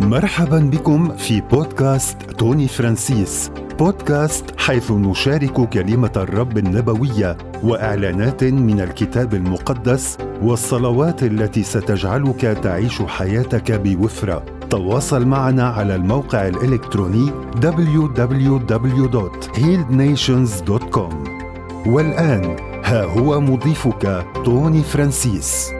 مرحبا بكم في بودكاست توني فرانسيس بودكاست حيث نشارك كلمة الرب النبوية وإعلانات من الكتاب المقدس والصلوات التي ستجعلك تعيش حياتك بوفرة. تواصل معنا على الموقع الإلكتروني www.healednations.com والآن ها هو مضيفك توني فرانسيس.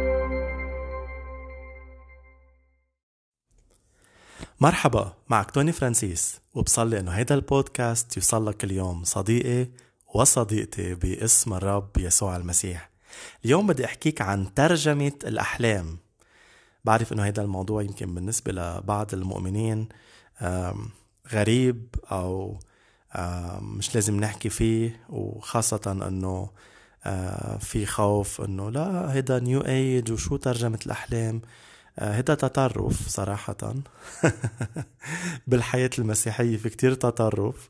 مرحبا معك توني فرانسيس. وبصلي إنه هيدا البودكاست يوصل لك اليوم صديقي وصديقتي باسم الرب يسوع المسيح. اليوم بدي أحكيك عن ترجمة الأحلام. بعرف إنه هيدا الموضوع يمكن بالنسبة لبعض المؤمنين غريب أو مش لازم نحكي فيه وخاصة إنه في خوف إنه لا هيدا New Age وشو ترجمة الأحلام؟ هذا تطرف صراحة. بالحياة المسيحية في كتير تطرف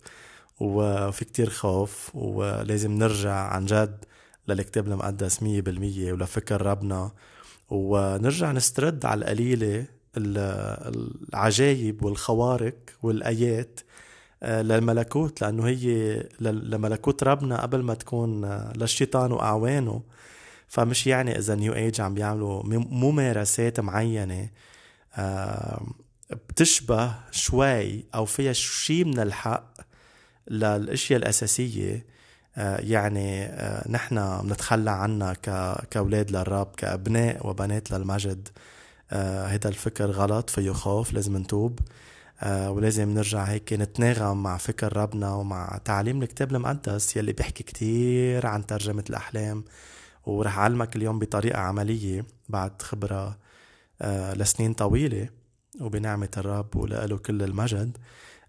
وفي كتير خوف ولازم نرجع عن جد للكتاب المقدس مية بالمية ولفكر ربنا ونرجع نسترد على القليلة العجايب والخوارق والآيات آه، للملكوت لأنه هي لملكوت ربنا قبل ما تكون آه، للشيطان وأعوانه. فمش يعني إذا نيو ايج عم بيعملوا ممارسات معينة بتشبه شوي أو فيها شيء من الحق للأشياء الأساسية آه، يعني آه، نحن بنتخلى عنها كأولاد للرب كأبناء وبنات للمجد. هذا آه، الفكر غلط فيه خوف لازم نتوب. ولازم نرجع هيك نتناغم مع فكر ربنا ومع تعليم الكتاب المقدس يلي بيحكي كتير عن ترجمة الأحلام. ورح أعلمك اليوم بطريقة عملية بعد خبرة آه، لسنين طويلة وبنعمة الرب ولقله كل المجد.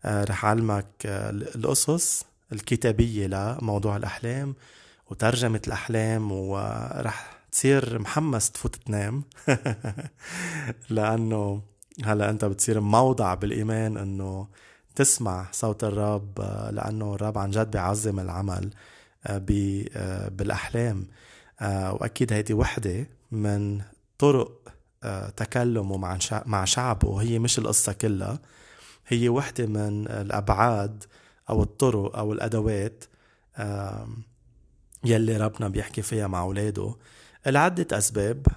آه، رح أعلمك آه، القصص الكتابية لموضوع الأحلام وترجمة الأحلام ورح تصير محمس تفوت تنام. لأنه هلا أنت بتصير موضع بالإيمان إنه تسمع صوت الرب لأنه الرب عن جد بيعظم العمل بالأحلام. وأكيد هيدي وحدة من طرق آه، تكلمه مع مع شعبه. وهي مش القصة كلها. هي وحدة من الأبعاد أو الطرق أو الأدوات يلي ربنا بيحكي فيها مع أولاده. لعدة أسباب.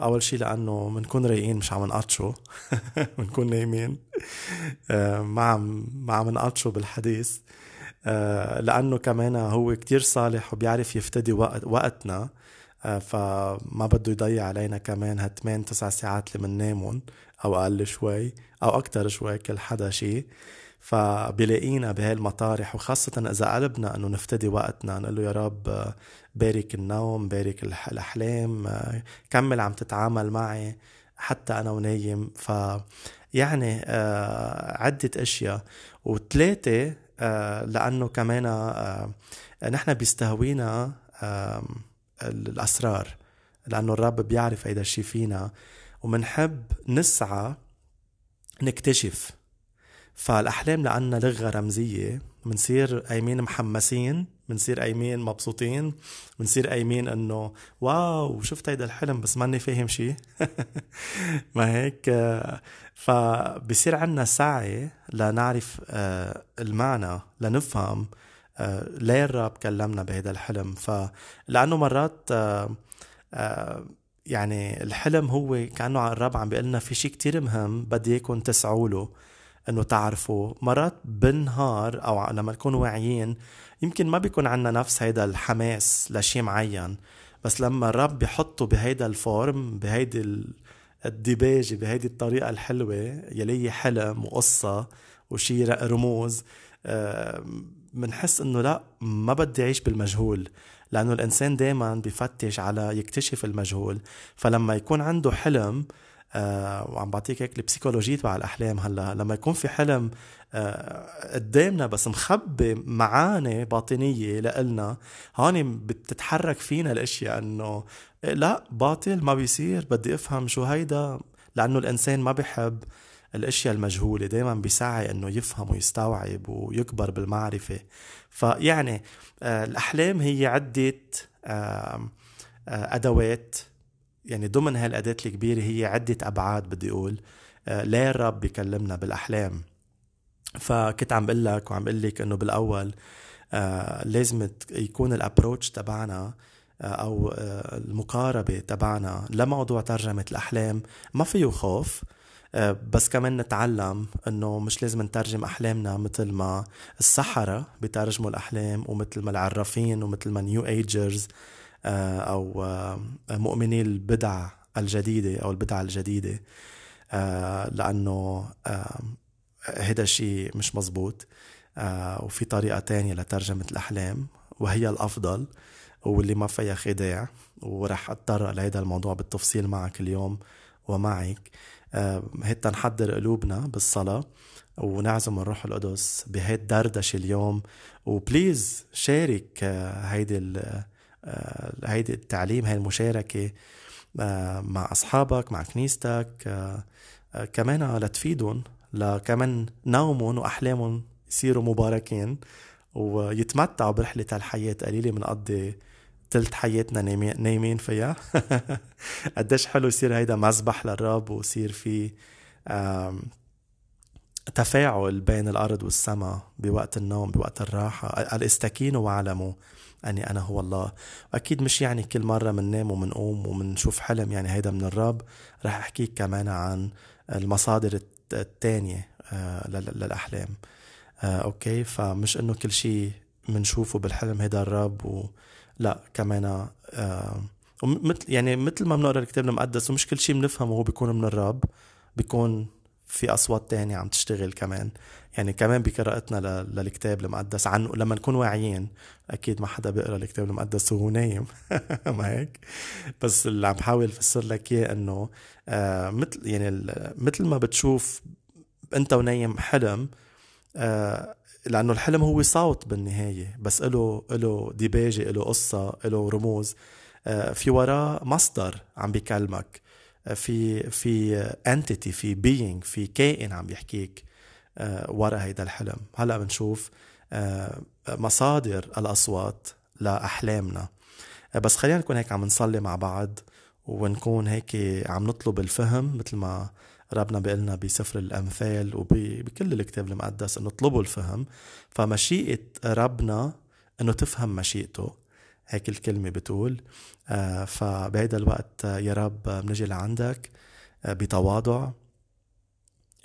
أول شي لأنه بنكون رايقين مش عم نقطشوا بنكون نايمين. ما عم ما عم نقطشوا بالحديث. آه، لأنه كمان هو كتير صالح وبيعرف يفتدي وقت وقتنا. آه، فما بده يضيع علينا كمان هالثمان تسع ساعات اللي بننامهم أو أقل شوي أو أكتر شوي كل حدا شي. فبلاقينا بهاي المطارح وخاصة إذا قلبنا إنه نفتدي وقتنا نقول له يا رب بارك النوم بارك الأحلام كمل عم تتعامل معي حتى أنا ونايم. ف يعني آه، عدة أشياء. وثلاثة آه، لأنه كمان آه، نحن بيستهوينا الأسرار لأنه الرب بيعرف هيدا الشيء فينا ومنحب نسعى نكتشف. فالأحلام لعنا لغة رمزية بنصير قايمين محمسين بنصير قايمين مبسوطين بنصير قايمين إنه واو شفت هيدا الحلم بس ماني فاهم شيء ما هيك؟ فبصير عنا سعي لنعرف آه، المعنى لنفهم آه، ليه الرب كلمنا بهذا الحلم. فلانه مرات آه، يعني الحلم هو كأنه الرب عم بيقول لنا في شيء كتير مهم بدي إياكم تسعوا له إنه تعرفوا مرات بالنهار أو لما نكون واعيين يمكن ما بيكون عنا نفس هيدا الحماس لشيء معين بس لما الرب بيحطه بهيدا الفورم بهيدي الديباجة بهيدي الطريقة الحلوة يلي حلم وقصة وشي رموز بنحس إنه لا ما بدي أعيش بالمجهول لأنه الإنسان دائما بفتش على يكتشف المجهول. فلما يكون عنده حلم آه وعم بعطيك هيك البسيكولوجية تبع الأحلام هلأ لما يكون في حلم قدامنا بس مخبي معاني باطنية لإلنا. هون بتتحرك فينا الأشياء إنه لا باطل ما بيصير بدي أفهم شو هيدا لأنه الإنسان ما بيحب الأشياء المجهولة دائما بيسعى إنه يفهم ويستوعب ويكبر بالمعرفة. فيعني آه الأحلام هي عدة آه أدوات. يعني ضمن هالأداة الكبيرة هي عدة أبعاد بدي أقول. ليه الرب بيكلمنا بالأحلام؟ فكنت عم بقول لك وعم بقول لك إنه بالأول آه لازم يكون ال approach تبعنا آه أو آه المقاربة تبعنا لموضوع ترجمة الأحلام. ما فيه خوف آه بس كمان نتعلم إنه مش لازم نترجم أحلامنا مثل ما السحرة بترجموا الأحلام ومثل ما العرافين ومثل ما New Agers آه أو آه مؤمني البدع الجديدة أو البدع الجديدة. آه لأنه آه هيدا الشيء مش مزبوط. آه وفي طريقة تانية لترجمة الأحلام وهي الأفضل واللي ما فيها خداع ورح أتطرق لهيدا الموضوع بالتفصيل معك اليوم ومعك. آه هيدا نحضر قلوبنا بالصلاة ونعزم الروح القدس بهيد دردشة اليوم. وبليز شارك آه هيدي آه هيدي التعليم هاي المشاركة آه مع أصحابك مع كنيستك آه آه كمان لتفيدهم لكمان نومهم واحلامهم يصيروا مباركين. ويتمتعوا برحلة الحياة قليلة بنقضي تلت حياتنا نايمين فيها. قديش حلو يصير هيدا مذبح للرب ويصير في تفاعل بين الأرض والسماء بوقت النوم بوقت الراحة. الاستكينوا واعلموا أني أنا هو الله. أكيد مش يعني كل مرة مننام ومنقوم ومنشوف حلم يعني هيدا من الرب. رح أحكيك كمان عن المصادر التانية للأحلام. أوكي. فمش إنه كل شيء منشوفه بالحلم هيدا الرب و... لا كمان مثل يعني مثل ما بنقرأ الكتاب المقدس ومش كل شيء بنفهمه هو بيكون من الرب بيكون في أصوات تانية عم تشتغل كمان. يعني كمان بقراءتنا للكتاب المقدس عنه لما نكون واعيين أكيد ما حدا بيقرأ الكتاب المقدس وهو نايم. ما هيك؟ بس اللي عم بحاول افسر لك إياه إنه آه مثل يعني مثل ما بتشوف أنت ونايم حلم آه لأنه الحلم هو صوت بالنهاية. بس له له ديباجة له قصة له رموز. آه في وراه مصدر عم بيكلمك. في في انتيتي في بينج في كائن عم بيحكيك. ورا هيدا الحلم. هلأ بنشوف مصادر الأصوات لأحلامنا. بس خلينا نكون هيك عم نصلي مع بعض ونكون هيك عم نطلب الفهم مثل ما ربنا بيقلنا بسفر الأمثال وبكل الكتاب المقدس إنه اطلبوا الفهم. فمشيئة ربنا إنه تفهم مشيئته. هيك الكلمة بتقول. آه فبهيدا الوقت يا رب بنجي لعندك آه بتواضع.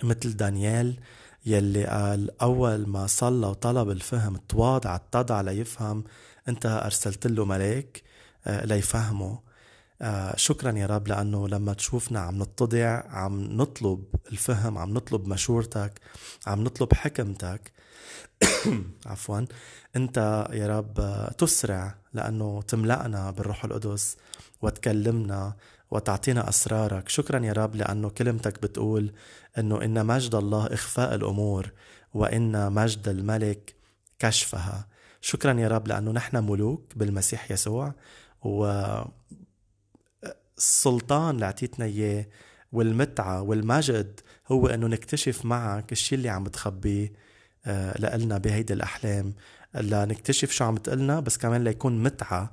مثل دانيال يلي قال أول ما صلى وطلب الفهم تواضع اتضع ليفهم أنت أرسلت له ملاك آه ليفهمه. آه شكرا يا رب لأنه لما تشوفنا عم نتضع عم نطلب الفهم عم نطلب مشورتك عم نطلب حكمتك. عفوا. أنت يا رب تسرع لأنه تملأنا بالروح القدس وتكلمنا. وتعطينا أسرارك. شكرا يا رب لأنه كلمتك بتقول إنه إن مجد الله إخفاء الأمور وإن مجد الملك كشفها. شكرا يا رب لأنه نحن ملوك بالمسيح يسوع و السلطان اللي أعطيتنا إياه والمتعة والمجد هو إنه نكتشف معك الشيء اللي عم تخبيه لنا بهيدي الأحلام. لنكتشف شو عم تقلنا بس كمان ليكون متعة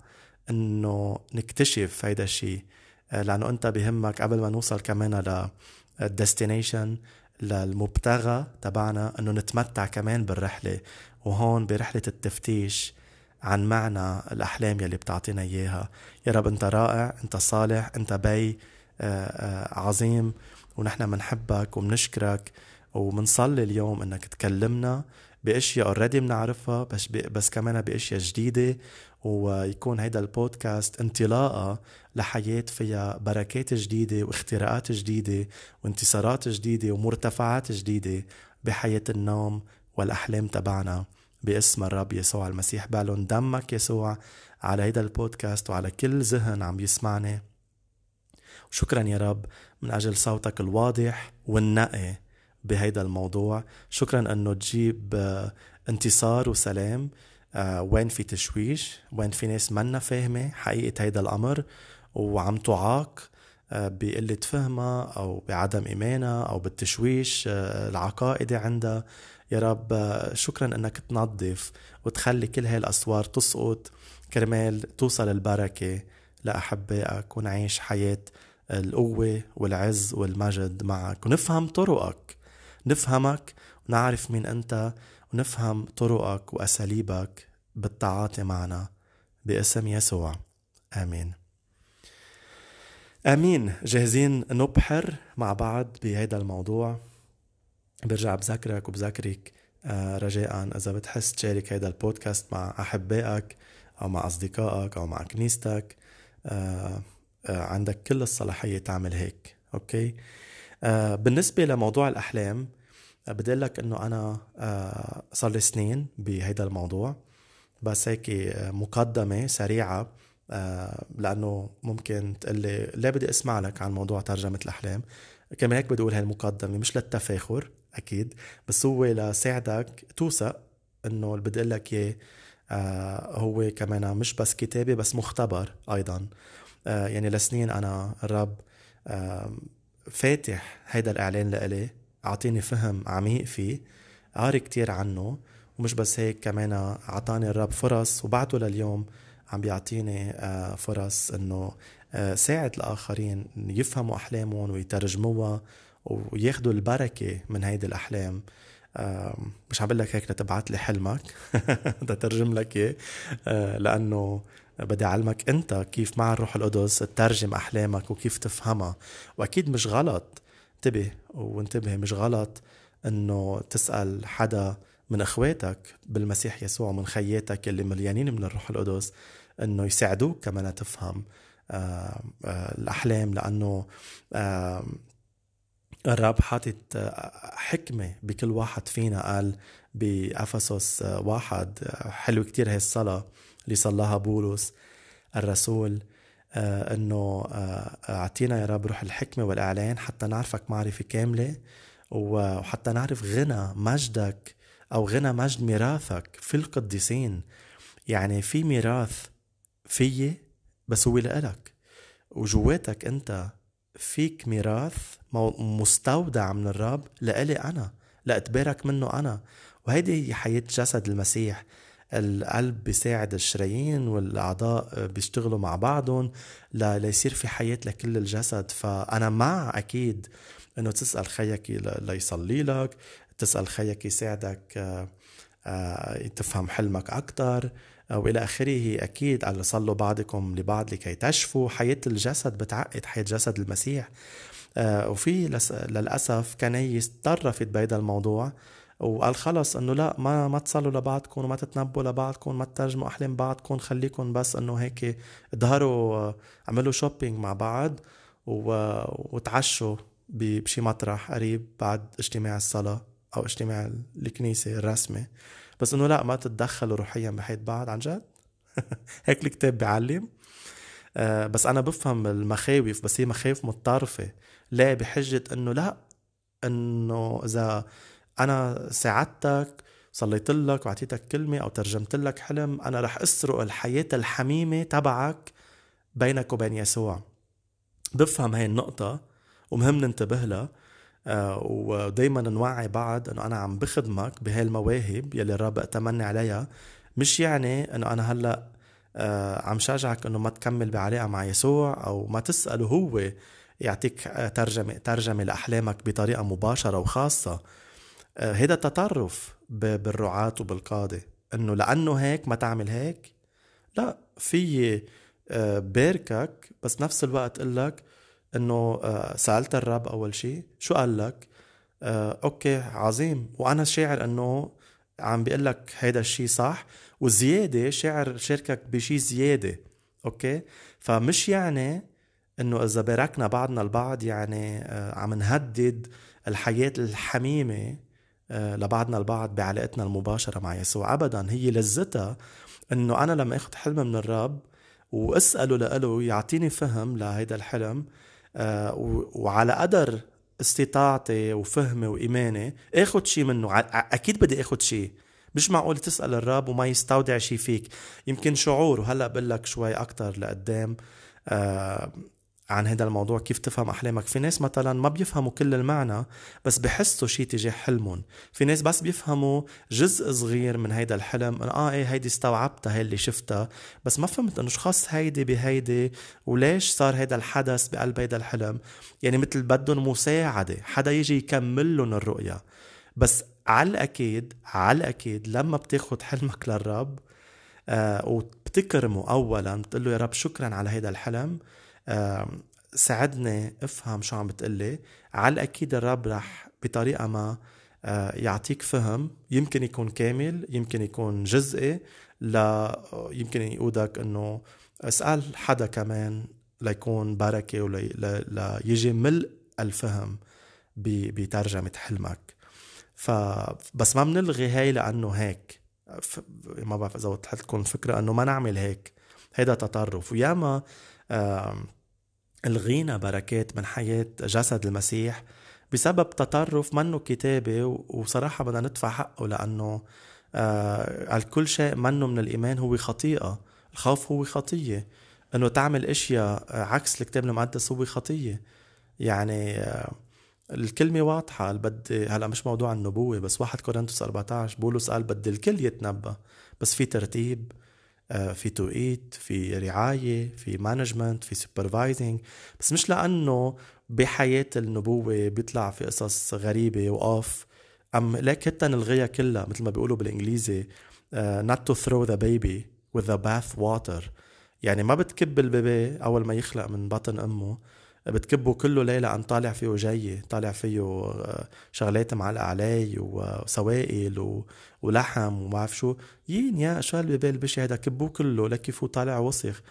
إنه نكتشف هيدا الشيء لأنه أنت بهمك قبل ما نوصل كمان لل destination للمبتغى تبعنا إنه نتمتع كمان بالرحلة. وهون برحلة التفتيش عن معنى الأحلام يلي بتعطينا إياها. يا رب أنت رائع أنت صالح أنت بي عظيم. ونحن منحبك ومنشكرك. ومنصلي اليوم إنك تكلمنا بأشياء already بنعرفها بس بس كمان بأشياء جديدة. ويكون هيدا البودكاست انطلاقة لحياة فيها بركات جديدة واختراعات جديدة وانتصارات جديدة ومرتفعات جديدة بحياة النوم والأحلام تبعنا باسم الرب يسوع المسيح. بعلن دمك يسوع على هيدا البودكاست وعلى كل ذهن عم يسمعني. شكرا يا رب من أجل صوتك الواضح والنقي بهيدا الموضوع. شكرا أنه تجيب انتصار وسلام. وين في تشويش؟ وين في ناس منا فاهمة؟ حقيقة هيدا الأمر وعم تعاق بقلة فهمها أو بعدم إيمانها أو بالتشويش العقائدي عندها. يا رب شكرا أنك تنظف وتخلي كل هاي الأسوار تسقط. كرمال توصل البركة لأحبائك ونعيش حياة القوة والعز والمجد معك. ونفهم طرقك نفهمك ونعرف مين أنت. ونفهم طرقك وأساليبك بالتعاطي معنا باسم يسوع. آمين. آمين. جاهزين نبحر مع بعض بهذا الموضوع؟ برجع بذكرك وبذكرك آه، رجاء. إذا بتحس تشارك هذا البودكاست مع أحبائك أو مع أصدقائك أو مع كنيستك آه، آه، عندك كل الصلاحية تعمل هيك أوكي؟ بالنسبة لموضوع الأحلام بدي لك إنه أنا صار لي سنين بهيدا الموضوع. بس هيك مقدمة سريعة لأنه ممكن تقول لي ليه بدي أسمع لك عن موضوع ترجمة الأحلام؟ كمان هيك بدي أقول هاي المقدمة مش للتفاخر أكيد بس هو لساعدك توثق إنه اللي بدي أقول لك إياه آه هو كمان مش بس كتابي بس مختبر أيضا. آه يعني لسنين أنا الرب آه فاتح هيدا الإعلان لإلي. أعطيني فهم عميق فيه قاري كتير عنه ومش بس هيك كمان أعطاني الرب فرص وبعده لليوم عم بيعطيني آه فرص إنه آه ساعد الآخرين يفهموا أحلامهم ويترجموها وياخدوا البركة من هيدي الأحلام. مش عم بقول لك هيك لتبعت لي حلمك بدي اترجم لك إياه آه، لأنه بدي أعلمك أنت كيف مع الروح القدس تترجم أحلامك وكيف تفهمها. وأكيد مش غلط انتبه وانتبه مش غلط انه تسأل حدا من اخواتك بالمسيح يسوع من خياتك اللي مليانين من الروح القدس انه يساعدوك كمان تفهم آه، الأحلام لأنه الرب حاطط آه، حكمة بكل واحد فينا. قال بأفسس آه، واحد آه، حلو كتير هي الصلاة اللي صلاها بولس الرسول. إنه أعطينا يا رب روح الحكمة والإعلان حتى نعرفك معرفة كاملة وحتى نعرف غنى مجدك أو غنى مجد ميراثك في القديسين. يعني في ميراث فيي بس هو لإلك وجواتك أنت فيك ميراث مستودع من الرب لإلي أنا لأتبارك منه أنا. وهيدي هي حياة جسد المسيح. القلب بيساعد الشرايين والأعضاء بيشتغلوا مع بعضهم ليصير في حياة لكل الجسد. فأنا مع أكيد إنه تسأل خيك ليصلي لك تسأل خيك يساعدك آه، آه، تفهم حلمك أكتر وإلى آخره أكيد قال صلوا بعضكم لبعض لكي تشفوا. حياة الجسد بتعقد حياة جسد المسيح. آه، وفي للأسف كنايس تطرفت بهذا الموضوع. وقال خلص إنه لا ما ما تصلوا لبعضكم وما تتنبوا لبعضكم ما تترجموا أحلام بعضكم خليكم بس إنه هيك اظهروا اعملوا شوبينج مع بعض وتعشوا بشي مطرح قريب بعد اجتماع الصلاة أو اجتماع الكنيسة الرسمي. بس إنه لا ما تتدخلوا روحيا بحياة بعض عن جد؟ هيك الكتاب بيعلم. آه بس أنا بفهم المخاوف بس هي مخاوف متطرفة. ليه؟ بحجة إنه لا إنه إذا أنا ساعدتك صليت لك وعطيتك كلمة أو ترجمت لك حلم أنا رح أسرق الحياة الحميمة تبعك بينك وبين يسوع. بفهم هاي النقطة ومهم ننتبه لها آه، ودايما نوعي بعض إنه أنا عم بخدمك بهاي المواهب يلي الرب أتمنى عليها. مش يعني إنه أنا هلأ آه، عم شجعك إنه ما تكمل بعلاقة مع يسوع أو ما تسأله هو يعطيك آه، ترجمة ترجمة لأحلامك بطريقة مباشرة وخاصة. هيدا تطرف بالرعاة وبالقادة. إنه لأنه هيك ما تعمل هيك؟ لا في باركك بس نفس الوقت قلك لك إنه آه، سألت الرب أول شيء شو قال لك؟ آه، أوكي عظيم. وأنا شاعر إنه عم بيقول لك هيدا الشيء صح وزيادة شاعر شاركك بشيء زيادة أوكي؟ فمش يعني إنه إذا باركنا بعضنا البعض يعني آه، عم نهدد الحياة الحميمة لبعضنا البعض بعلاقتنا المباشرة مع يسوع. ابدا هي لذتها إنه أنا لما أخذ حلم من الرب وأسأله لإله يعطيني فهم لهيدا الحلم آه، وعلى قدر استطاعتي وفهمي وإيماني اخد شيء منه. أكيد بدي اخد شيء مش معقول تسأل الرب وما يستودع شيء فيك. يمكن شعور وهلأ بقول لك شوي أكتر لقدام آه عن هذا الموضوع كيف تفهم أحلامك. في ناس مثلا ما بيفهموا كل المعنى بس بحسوا شيء تجاه حلمهم. في ناس بس بيفهموا جزء صغير من هيدا الحلم آه إيه هيدي استوعبتها هي اللي شفتها. بس ما فهمت إنه شو خص هيدي بهيدي وليش صار هيدا الحدث بقلب هيدا الحلم. يعني مثل بدهم مساعدة حدا يجي يكمل لهم الرؤية بس على الأكيد على الأكيد لما بتاخد حلمك للرب آه وبتكرمه أولا بتقول له يا رب شكرا على هيدا الحلم ساعدني افهم شو عم بتقلي. على الأكيد الرب رح بطريقة ما آه، يعطيك فهم. يمكن يكون كامل يمكن يكون جزئي لا يمكن يقودك إنه اسأل حدا كمان ليكون بركه وليجي ملء الفهم بترجمة حلمك. فبس ما بنلغي هاي لأنه هيك. ما بعرف إذا وضحت لكم الفكرة إنه ما نعمل هيك. هيدا تطرف. وياما الغينا بركات من حياة جسد المسيح بسبب تطرف منه كتابي وصراحة بدنا ندفع حقه لأنه آه الكل شيء منه من الإيمان هو خطيئة. الخوف هو خطية. أنه تعمل أشياء عكس الكتاب المقدس هو خطية. يعني آه الكلمة واضحة. بدي هلأ مش موضوع النبوة بس واحد كورنثوس 14 بولس قال بدي الكل يتنبأ بس في ترتيب. آه، في توقيت في رعاية في management في supervising بس مش لأنه بحياة النبوة بيطلع في قصص غريبة وأوف أم ليك حتى نلغيها كلها مثل ما بيقولوا بالإنجليزي uh, not to throw the baby with the bath water. يعني ما بتكب البيبي أول ما يخلق من بطن أمه. بتكبه كله ليلة عم طالع فيه جاي طالع فيه آه، شغلات معلقة علي وسوائل ولحم وما بعرف شو. يين يا شو هالبيبي البشع هذا كبوه كله لكيف طالع وسخ.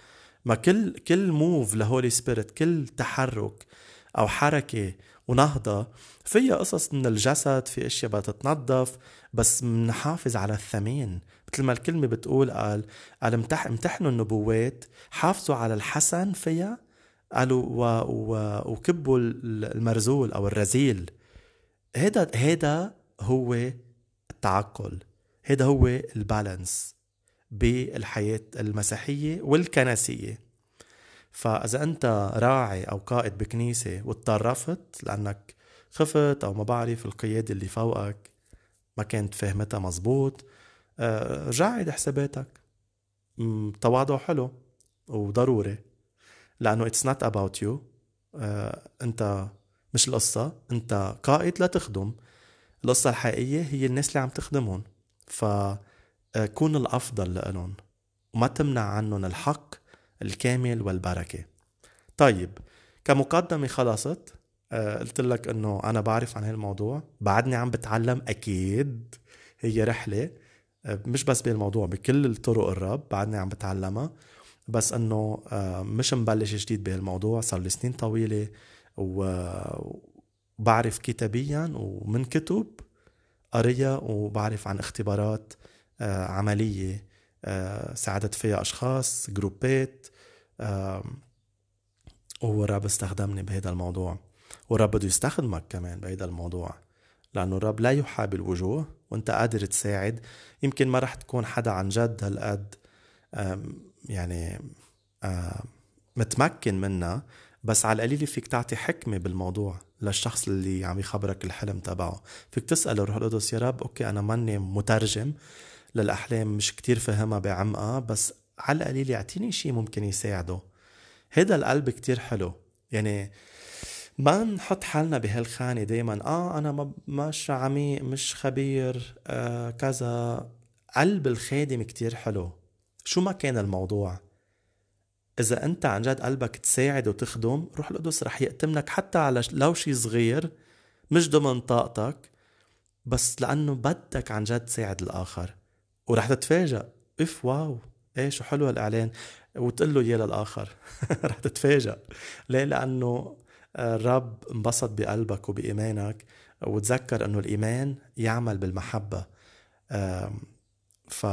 ما كل كل موف لهولي سبيريت كل تحرك أو حركة ونهضة فيها قصص من الجسد في أشياء بدها تتنظف بس منحافظ على الثمين. مثل ما الكلمة بتقول قال قال امتحنوا النبوات حافظوا على الحسن فيها قالوا و... و... وكبوا المرزول أو الرزيل. هيدا هيدا هو التعقل. هيدا هو ال balance بالحياة المسيحية والكنسية. فإذا أنت راعي أو قائد بكنيسة وتطرفت لأنك خفت أو ما بعرف القيادة اللي فوقك ما كانت فهمتها مزبوط آه، رجع عيد حساباتك تواضع حلو وضروري. لأنه it's not about you أنت مش القصة. أنت قائد لتخدم. القصة الحقيقية هي الناس اللي عم تخدمهم. فكون آه، الأفضل لهم وما تمنع عنهم الحق الكامل والبركة. طيب كمقدمة خلصت آه، قلت لك إنه أنا بعرف عن هالموضوع. بعدني عم بتعلم أكيد هي رحلة آه، مش بس بالموضوع بكل الطرق الرب بعدني عم بتعلمها. بس انه آه، مش مبلش جديد بهالموضوع صار لي سنين طويلة وبعرف كتابيا ومن كتب قرية وبعرف عن اختبارات آه، عملية آه، ساعدت فيها أشخاص جروبات والرب استخدمني بهذا الموضوع. والرب بده يستخدمك كمان بهذا الموضوع لأنه الرب لا يحاب الوجوه وأنت قادر تساعد. يمكن ما رح تكون حدا عن جد هالقد يعني آه، متمكن منها بس على القليل فيك تعطي حكمة بالموضوع للشخص اللي عم يخبرك الحلم تبعه. فيك تسأل الروح القدس يا رب أوكي أنا ماني مترجم للأحلام مش كتير فهمها بعمقها بس على القليل يعطيني شيء ممكن يساعده. هيدا القلب كتير حلو. يعني ما نحط حالنا بهالخانة دايما آه أنا ما مش عميق مش خبير آه كذا. قلب الخادم كتير حلو. شو ما كان الموضوع؟ إذا أنت عن جد قلبك تساعد وتخدم روح القدس رح يأتمنك حتى على لو شي صغير مش ضمن طاقتك بس لأنه بدك عن جد تساعد الآخر. ورح تتفاجأ. إف واو إيه شو حلو الإعلان. وتقول له اياه للآخر. رح تتفاجأ. ليه؟ لأنه الرب انبسط بقلبك وبإيمانك وتذكر أنه الإيمان يعمل بالمحبة. ف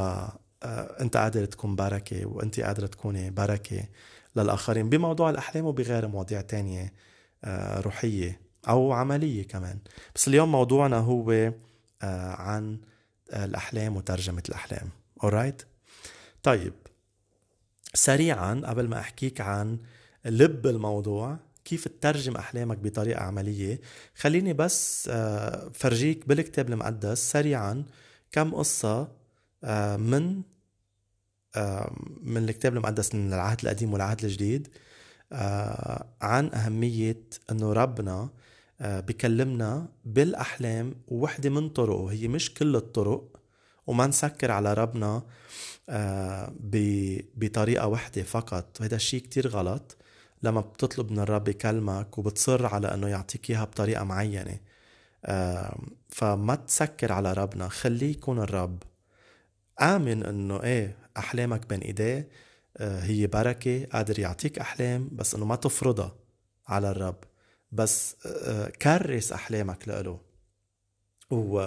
أنت قادر تكون بركة وأنت قادرة تكوني بركة للآخرين بموضوع الأحلام وبغير مواضيع تانية آه، روحية أو عملية كمان. بس اليوم موضوعنا هو آه، عن الأحلام وترجمة الأحلام. Alright طيب. سريعا قبل ما أحكيك عن لب الموضوع كيف تترجم أحلامك بطريقة عملية؟ خليني بس آه، فرجيك بالكتاب المقدس سريعا كم قصة آه، من آه، من الكتاب المقدس من العهد القديم والعهد الجديد عن أهمية أنه ربنا بكلمنا بالأحلام ووحدة من طرقه. هي مش كل الطرق وما نسكر على ربنا بطريقة وحدة فقط. وهذا الشيء كتير غلط. لما بتطلب من الرب يكلمك وبتصر على إنه يعطيك إياها بطريقة معينة فما تسكر على ربنا. خليه يكون الرب. آمن إنه إيه أحلامك بين إيديه آه، هي بركة قادر يعطيك أحلام بس إنه ما تفرضها على الرب. بس آه، كرس أحلامك له و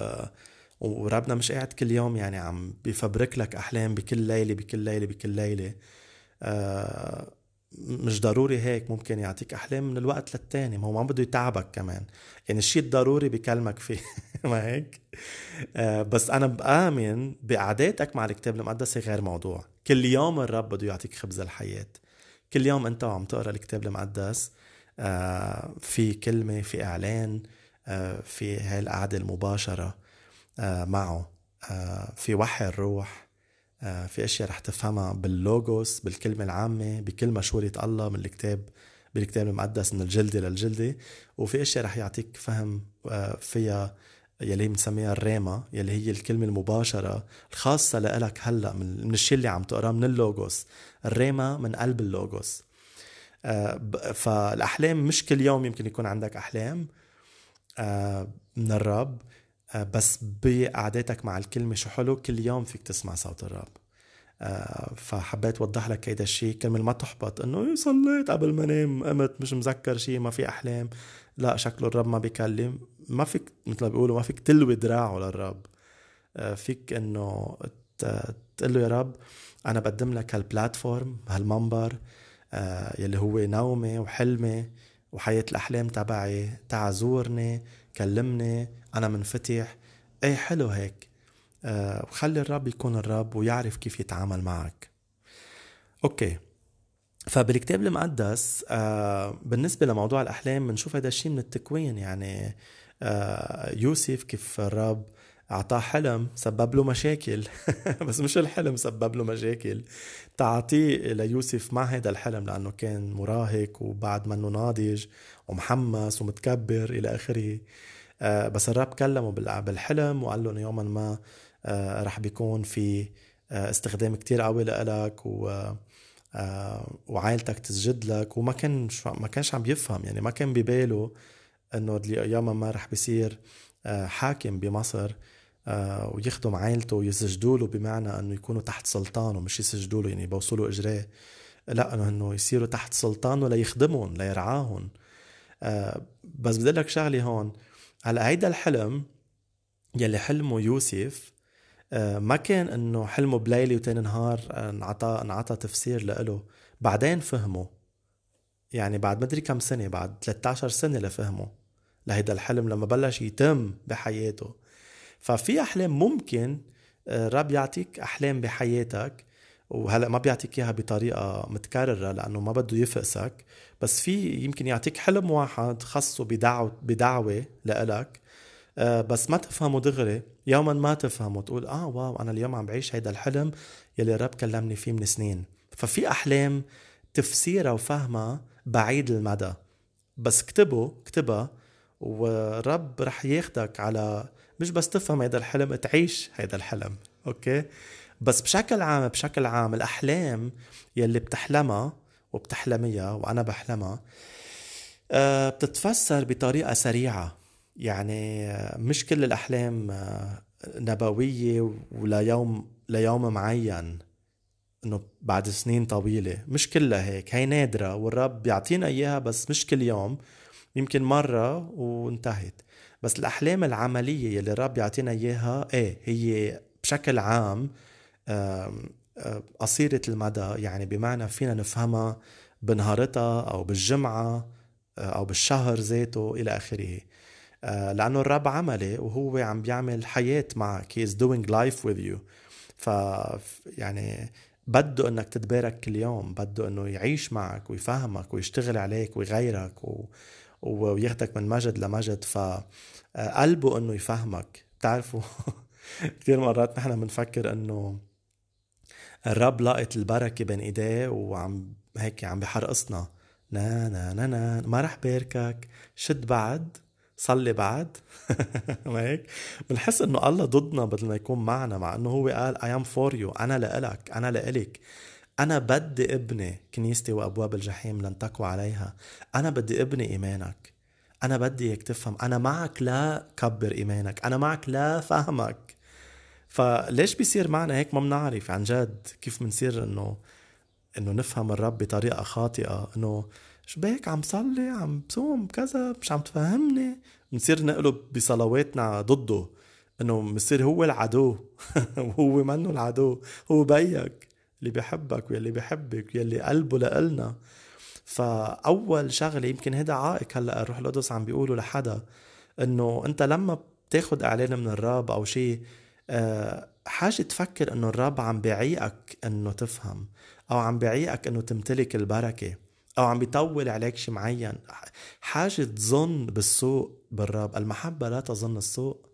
وربنا مش قاعد كل يوم يعني عم بفبرك لك أحلام بكل ليلة بكل ليلة بكل ليلة. آه مش ضروري هيك ممكن يعطيك أحلام من الوقت للتاني. ما هو ما بده يتعبك كمان. يعني الشيء الضروري بكلمك فيه. ما هيك؟ آه بس أنا بآمن بقعداتك مع الكتاب المقدس غير موضوع. كل يوم الرب بده يعطيك خبز الحياة. كل يوم أنت وعم تقرأ الكتاب المقدس آه في كلمة في إعلان آه في هاي القعده المباشرة آه معه. آه في وحي الروح. في أشياء رح تفهمها باللوغوس بالكلمة العامة بكل مشورة الله من الكتاب بالكتاب المقدس من الجلدة للجلدة. وفي أشياء رح يعطيك فهم آه، فيها يلي بنسميها الريما يلي هي الكلمة المباشرة الخاصة لإلك هلأ من, الشيء اللي عم تقراه من اللوغوس. الريما من قلب اللوغوس. آه، فالأحلام مش كل يوم يمكن يكون عندك أحلام. من الرب. آه، بس بقعدتك مع الكلمة شو حلو كل يوم فيك تسمع صوت الرب آه، فحبيت أوضح لك هيدا الشيء كرمال ما تحبط إنه إيه، صليت قبل ما انام قمت مش مذكر شيء ما في أحلام. لا شكله الرب ما بيكلم ما فيك مثل ما بيقولوا ما فيك تلوي دراعه للرب آه، فيك إنه تقول له يا رب أنا بقدم لك هالبلاتفورم هالمنبر يلي هو نومي وحلمي وحياة الأحلام تبعي تعزورني كلمني أنا منفتح. إيه حلو هيك. آه وخلي الرب يكون الرب ويعرف كيف يتعامل معك. أوكي. فبالكتاب المقدس آه بالنسبة لموضوع الأحلام بنشوف هذا الشيء من التكوين. يعني آه يوسف كيف الرب أعطاه حلم سبب له مشاكل. بس مش الحلم سبب له مشاكل. تعطيه ليوسف مع هذا الحلم لأنه كان مراهق وبعد منه ناضج ومحمس ومتكبر إلى آخره. آه، بس الرب كلمه بالحلم وقال له إنه يوما ما آه، رح بيكون في آه، استخدام كتير قوي لإلك و وعائلتك تسجد لك وما كان ما كانش عم يفهم. يعني ما كان بباله إنه يوما ما رح بيصير حاكم بمصر ويخدم عائلته ويسجدوا له بمعنى إنه يكونوا تحت سلطانه مش يسجدوا له يعني بوصلوا إجراه. لا انه يصيروا تحت سلطانه ليخدمهم ليرعاهم. بس بدي لك شغلة هون. هلا هيدا الحلم يلي حلمه يوسف آه، ما كان إنه حلمه بليله وتاني نهار آه، انعطى انعطى تفسير له بعدين فهمه. يعني بعد مدري كم سنة بعد 13 سنة لفهمه لهيدا الحلم لما بلش يتم بحياته. ففي أحلام ممكن الرب آه، يعطيك أحلام بحياتك وهلا ما بيعطيك إياها بطريقة متكررة لأنه ما بده يفقسك. بس في يمكن يعطيك حلم واحد خصه بدعوه بدعوة لإلك. آه بس ما تفهمه دغري. يوما ما تفهمه تقول آه واو أنا اليوم عم بعيش هيدا الحلم يلي الرب كلمني فيه من سنين. ففي أحلام تفسيرها وفهمها بعيد المدى. بس اكتبه اكتبها والرب رح ياخدك على مش بس تفهم هيدا الحلم تعيش هيدا الحلم. أوكي؟ بس بشكل عام بشكل عام الأحلام يلي بتحلمها وبتحلميها وأنا بحلمها آه، بتتفسر بطريقة سريعة. يعني آه، مش كل الأحلام آه، نبوية وليوم ليوم معين إنه بعد سنين طويلة. مش كلها هيك. هي نادرة والرب بيعطينا إياها بس مش كل يوم. يمكن مرة وانتهت. بس الأحلام العملية يلي الرب يعطينا إياها إيه هي بشكل عام قصيرة المدى يعني بمعنى فينا نفهمها بنهارتها أو بالجمعة أو بالشهر ذاته إلى آخره. لأنه الرب عملي وهو عم بيعمل حياة معك. He is doing life with you. ف يعني بده إنك تتبارك كل يوم. بده إنه يعيش معك ويفهمك ويشتغل عليك ويغيرك و... وياخدك من مجد لمجد. فقلبه إنه يفهمك. بتعرفوا كثير مرات نحن بنفكر إنه الرب لقط البركة بين إيديه وعم هيك عم بحرقصنا نا نا نا نا ما رح باركك شد بعد صلي بعد. ما هيك؟ بنحس إنه الله ضدنا بدل ما يكون معنا مع إنه هو قال I am for you. أنا لإلك أنا لإلك. أنا بدي ابني كنيستي وأبواب الجحيم لن تقوى عليها. أنا بدي ابني إيمانك. أنا بدي إياك تفهم. أنا معك لا كبر إيمانك. أنا معك لا فهمك. فليش بيصير معنا هيك ما بنعرف عن جد كيف بنصير انه إنه نفهم الرب بطريقة خاطئة؟ إنه شو بيك عم صلي عم بصوم كذا مش عم تفهمني؟ بنصير نقلب بصلواتنا ضده. إنه بصير هو العدو. وهو منه العدو. هو بيك. اللي بحبك واللي بحبك واللي قلبه لإلنا. فأول شغلة يمكن هذا عائق هلأ الروح القدس عم بيقوله لحدا. إنه أنت لما بتاخد إعلان من الرب أو شيء حاجة تفكر إنه الرب عم بيعيقك إنه تفهم أو عم بيعيقك إنه تمتلك البركة أو عم بيطول عليك شيء معين. حاجة تظن بالسوء بالرب. المحبة لا تظن السوء.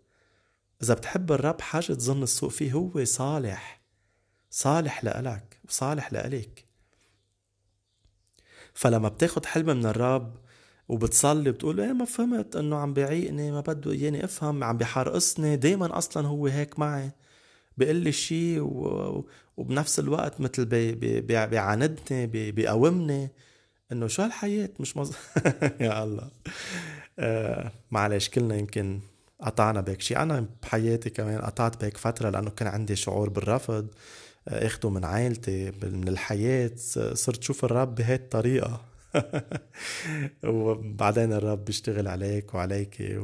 إذا بتحب الرب حاجة تظن السوء فيه هو صالح صالح لإلك وصالح لإلك فلما بتاخد حلم من الرب وبتصلي بتقول إيه ما فهمت إنه عم بيعيقني ما بده إياني أفهم عم بحرقصني دايما أصلا هو هيك معي. بيقول لي شيء و... وبنفس الوقت مثل بي... بي... بيعاندني بي... بيقاومني إنه شو هالحياة؟ مش مز... يا الله. آه معلش كلنا يمكن قطعنا بهيك شيء أنا بحياتي كمان قطعت بهيك فترة لأنه كان عندي شعور بالرفض. اخده من عائلتي من الحياة صرت شوف الرب بهي الطريقة وبعدين الرب بيشتغل عليك وعليك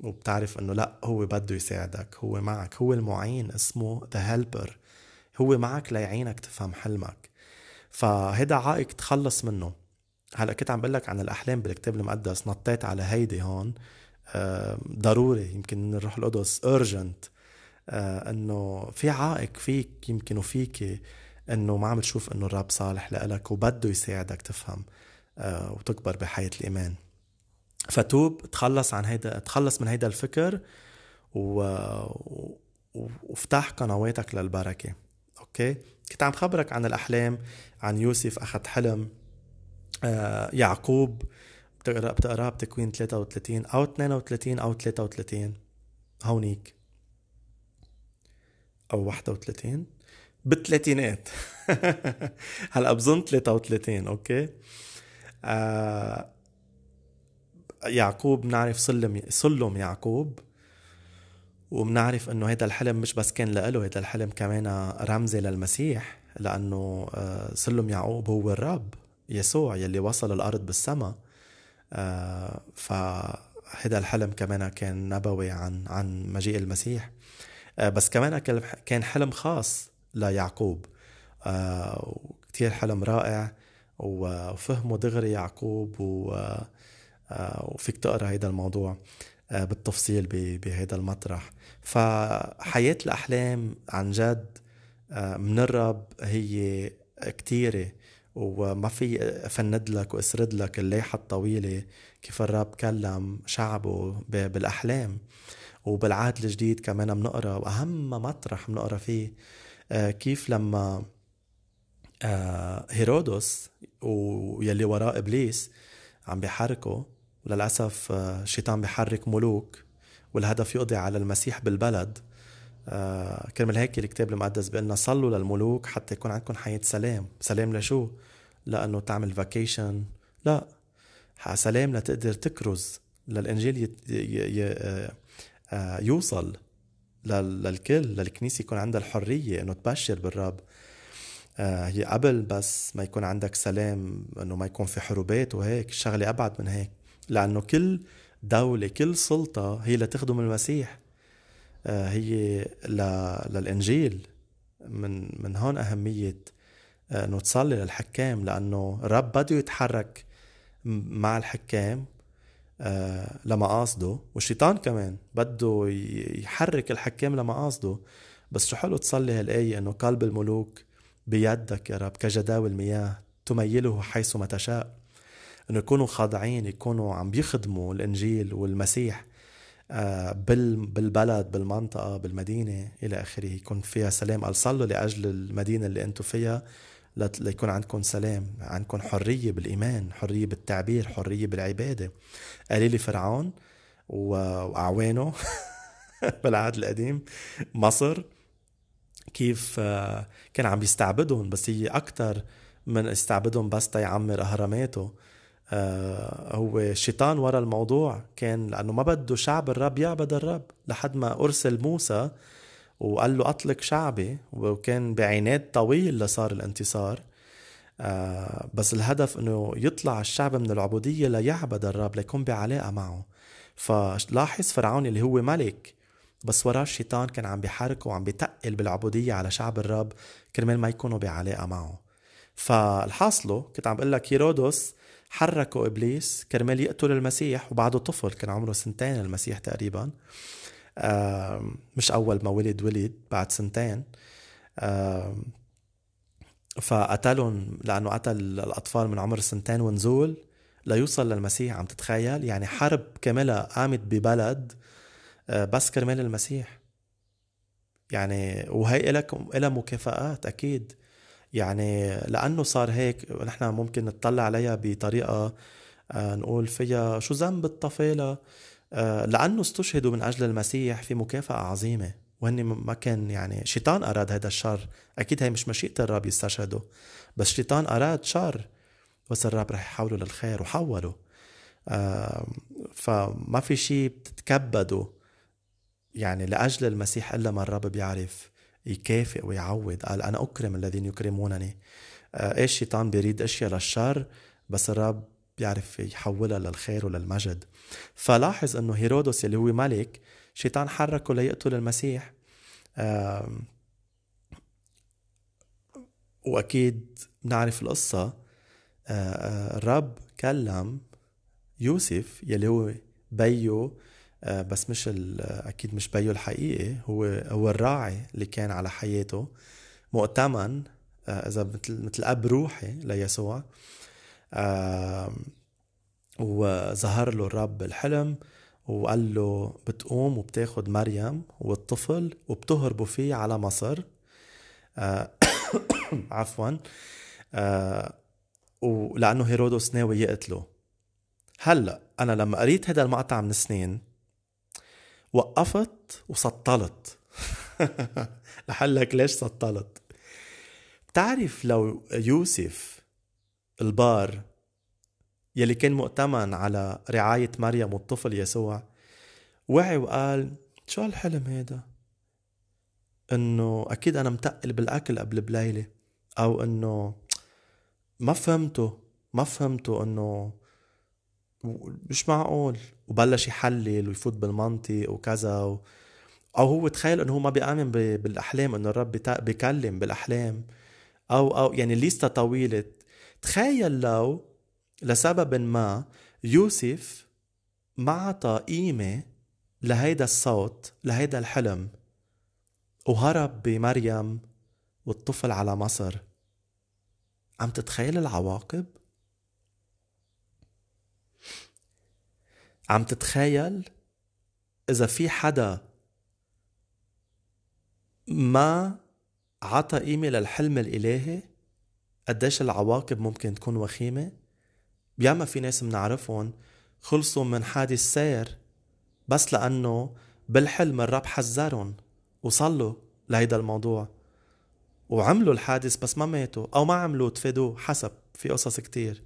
وبتعرف إنه لأ هو بده يساعدك هو معك هو المعين اسمه ذا هيلبر هو معك ليعينك تفهم حلمك. فهيدا عائق تخلص منه. هلأ كنت عم بقول لك عن الأحلام بالكتاب المقدس نطيت على هيدي هون. ضروري يمكن الروح القدس urgent. آه، إنه في عائق فيك يمكن وفيك إنه ما عم تشوف إنه الرب صالح لإلك وبده يساعدك تفهم. آه، وتكبر بحياة الإيمان. فتوب تخلص عن هيدا تخلص من هيدا الفكر و... وافتح قنواتك للبركة. أوكي؟ كنت عم خبرك عن الأحلام عن يوسف أخذ حلم آه، يعقوب بتقرأ بتقراه بتكوين 33 أو 32 أو 33 هونيك. أو 31 بالثلاثينات. هلأ بظن 33 أوكي؟ آه يعقوب بنعرف سلم سلم يعقوب وبنعرف إنه هذا الحلم مش بس كان له هذا الحلم كمان رمزي للمسيح لأنه آه سلم يعقوب هو الرب يسوع يلي وصل الأرض بالسماء آه فهذا الحلم كمان كان نبوي عن عن مجيء المسيح. آه، بس كمان كان حلم خاص ليعقوب. آه، كتير حلم رائع. وفهمه دغري يعقوب آه، وفيك تقرأ هيدا الموضوع بالتفصيل بهيدا المطرح. فحياة الأحلام عن جد من الرب هي كتيرة وما في أفند لك وأسرد لك الليحة الطويلة كيف الرب كلم شعبه بالأحلام. وبالعهد الجديد كمان بنقرا وأهم مطرح بنقرا فيه آه، كيف لما آه، هيرودس ويلي وراه إبليس عم بيحركوا وللأسف آه، الشيطان بيحرك ملوك والهدف يقضي على المسيح بالبلد كرمال هيك الكتاب المقدس لنا صلوا للملوك حتى يكون عندكم حياة سلام سلام لشو؟ لأنه تعمل فاكيشن لا سلام لتقدر تكرز للإنجيل. آه، يوصل للكل للكنيسة يكون عندها الحرية إنه تبشر بالرب آه، هي قبل بس ما يكون عندك سلام إنه ما يكون في حروبات وهيك الشغله أبعد من هيك. لأنه كل دولة كل سلطة هي لتخدم المسيح. آه، هي للإنجيل. من من هون أهمية إنه تصلي للحكام. لأنه الرب بده يتحرك مع الحكام آه، لمقاصده والشيطان كمان بده يحرك الحكام لمقاصده بس شو حلو تصلي هالآية إنه قلب الملوك بيدك يا رب كجداول المياه تميله حيث ما تشاء. إنه يكونوا خاضعين يكونوا عم بيخدموا الإنجيل والمسيح آه، بالبلد بالمنطقة بالمدينة إلى آخره. يكون فيها سلام. قال صلوا لأجل المدينة اللي أنتم فيها ليكون عندكم سلام عندكم حرية بالإيمان حرية بالتعبير حرية بالعبادة. قال لي فرعون وأعوانه بالعهد القديم مصر كيف آه، كان عم يستعبدهم بس هي أكتر من استعبدهم بس تيعمر أهراماته. آه هو الشيطان ورا الموضوع كان لأنه ما بده شعب الرب يعبد الرب لحد ما أرسل موسى وقال له أطلق شعبي وكان بعناد طويل لصار الانتصار. آه بس الهدف إنه يطلع الشعب من العبودية ليعبد الرب ليكون بعلاقة معه. فلاحظ فرعون اللي هو ملك بس وراه الشيطان كان عم بيحركه وعم بيتقل بالعبودية على شعب الرب كرمال ما يكونوا بعلاقة معه. فالحاصله كنت عم بقول لك هيرودس حركوا إبليس كرمال يقتل المسيح وبعده طفل كان عمره سنتين المسيح تقريبا. مش أول ما ولد ولد بعد سنتين. فقتلهم لأنه قتل الأطفال من عمر سنتين ونزول. ليوصل للمسيح عم تتخيل؟ يعني حرب كاملة قامت ببلد بس كرمال المسيح. يعني وهي لك لها مكافآت أكيد. يعني لأنه صار هيك نحن ممكن نطلع عليها بطريقة آه، نقول فيها شو ذنب الطفيلة؟ آه، لأنه استشهدوا من أجل المسيح في مكافأة عظيمة. وهن ما كان يعني شيطان أراد هذا الشر. أكيد هي مش مشيئة الرب يستشهدوا بس شيطان أراد شر. بس الرب رح يحوله للخير وحوله فما في شيء بتتكبدوا. يعني لأجل المسيح إلا ما الرب بيعرف يكافئ ويعوض قال أنا أكرم الذين يكرمونني. آه، إيش الشيطان بيريد إشياء للشر بس الرب بيعرف يحولها للخير وللمجد. فلاحظ إنه هيرودس اللي هو ملك شيطان حركه ليقتل المسيح. وأكيد بنعرف القصة. آه، آه، الرب كلم يوسف يلي هو بيو بس مش أكيد مش بيو الحقيقي هو هو الراعي اللي كان على حياته مؤتمن إذا مثل مثل أب روحي ليسوع. وظهر له الرب بالحلم وقال له بتقوم وبتاخد مريم والطفل وبتهربوا فيه على مصر. آه عفوا. آه ولأنه هيرودس ناوي يقتله. هلأ أنا لما قريت هذا المقطع من سنين وقفت وسطلت. لحلك ليش سطلت؟ بتعرف لو يوسف البار يلي كان مؤتمن على رعاية مريم والطفل يسوع وعي وقال شو هالحلم هيدا؟ إنه أكيد أنا متقل بالأكل قبل بليلة أو إنه ما فهمته ما فهمته إنه مش معقول. وبلش يحلل ويفوت بالمنطق وكذا و... أو هو تخيل إنه هو ما بيآمن بالأحلام إنه الرب بيكلم بالأحلام. أو أو يعني ليستا طويلة. تخيل لو لسبب ما يوسف ما عطى قيمة لهيدا الصوت لهيدا الحلم وهرب بمريم والطفل على مصر. عم تتخيل العواقب؟ عم تتخيل إذا في حدا ما عطى قيمة للحلم الإلهي قديش العواقب ممكن تكون وخيمة؟ ياما في ناس بنعرفهم خلصوا من حادث سير بس لأنه بالحلم الرب حذرهم وصلوا لهيدا الموضوع وعملوا الحادث بس ما ماتوا أو ما عملوا تفادوه حسب في قصص كتير.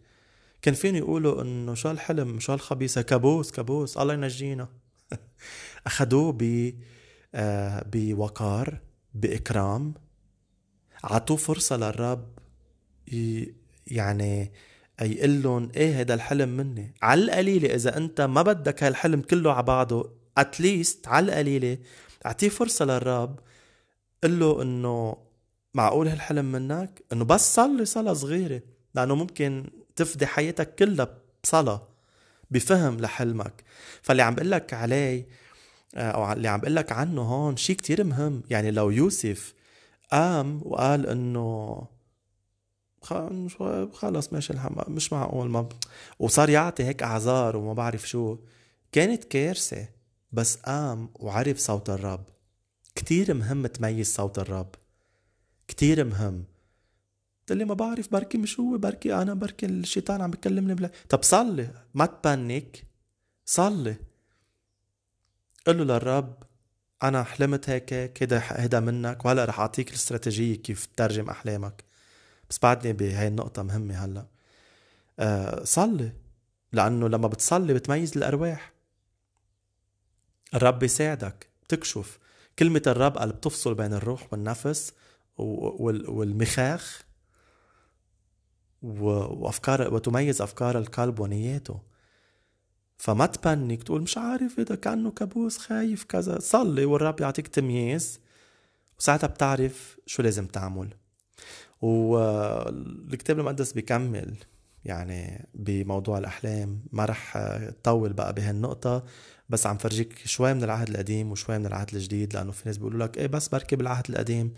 كان فين يقولوا إنه شو هالحلم؟ شو هالخبيثة؟ كابوس كابوس الله ينجينا. أخذوه ب آه بوقار بإكرام. عطوه فرصة للرب يعني يقول لهم إيه هذا الحلم مني؟ على القليلة إذا أنت ما بدك هالحلم كله على بعضه اتليست على القليلة أعطيه فرصة للرب قل له إنه معقول هالحلم منك؟ إنه بس صلي صلاة صغيرة لأنه ممكن تفدي حياتك كلها بصلاة بفهم لحلمك. فاللي عم بقول لك عليه آه، أو اللي عم بقول لك عنه هون شيء كتير مهم. يعني لو يوسف قام وقال إنه خلص ماشي الحمام مش معقول ما وصار يعطي هيك أعذار وما بعرف شو كانت كارثة. بس قام وعرف صوت الرب. كتير مهم تميز صوت الرب. كتير مهم. قلت لي ما بعرف بركي مش هو بركي أنا بركي الشيطان عم بكلمني بلا. طب صلي ما تبنك صلي قل له للرب أنا حلمت هيك كده هيدا منك وهلا رح أعطيك الاستراتيجية كيف تترجم أحلامك. بس بعدني بهاي النقطة مهمة هلا. أه صلي لأنه لما بتصلي بتميز الأرواح. الرب بيساعدك بتكشف. كلمة الرب قال بتفصل بين الروح والنفس والمخاخ. وافكار وتميز أفكار القلب ونياته فما تبنك تقول مش عارف إذا كأنه كابوس خايف كذا. صلي والرب يعطيك تمييز. وساعتها بتعرف شو لازم تعمل. والكتاب المقدس بيكمل يعني بموضوع الأحلام. ما رح طول بقى بهالنقطة بس عم فرجيك شوي من العهد القديم وشوي من العهد الجديد. لأنه في ناس بيقولوا لك إيه بس بركي بالعهد القديم.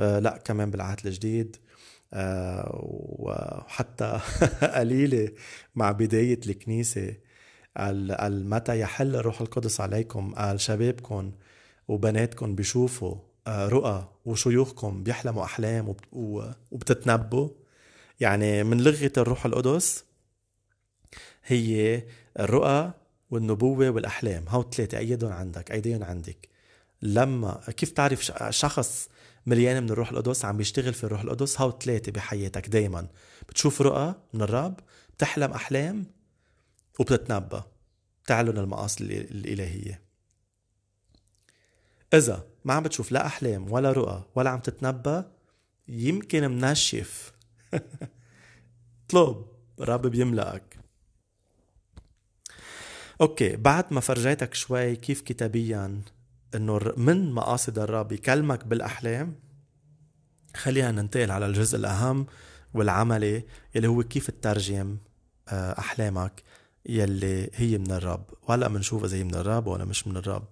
آه لا كمان بالعهد الجديد. وحتى قليلة مع بداية الكنيسة. قال متى يحل الروح القدس عليكم؟ قال شبابكم وبناتكم بيشوفوا آه، رؤى وشيوخكم بيحلموا أحلام وبتتنبوا. يعني من لغة الروح القدس هي الرؤى والنبوة والأحلام. هاو ثلاثة أيدهم عندك أيديهم عندك. لما كيف تعرف شخص مليان من الروح القدس عم بيشتغل في الروح القدس. هاو ثلاثة بحياتك دايما. بتشوف رؤى من الرب بتحلم أحلام وبتتنبأ. تعلن المقاصد الإلهية. إذا ما عم بتشوف لا أحلام ولا رؤى ولا عم تتنبأ يمكن منشف. اطلب الرب بيملأك. أوكي بعد ما فرجيتك شوي كيف كتابيا؟ إنه من مقاصد الرب يكلمك بالأحلام خلينا ننتقل على الجزء الأهم والعملي اللي هو كيف تترجم آه، أحلامك يلي هي من الرب. وهلأ بنشوف اذا هي من الرب ولا مش من الرب.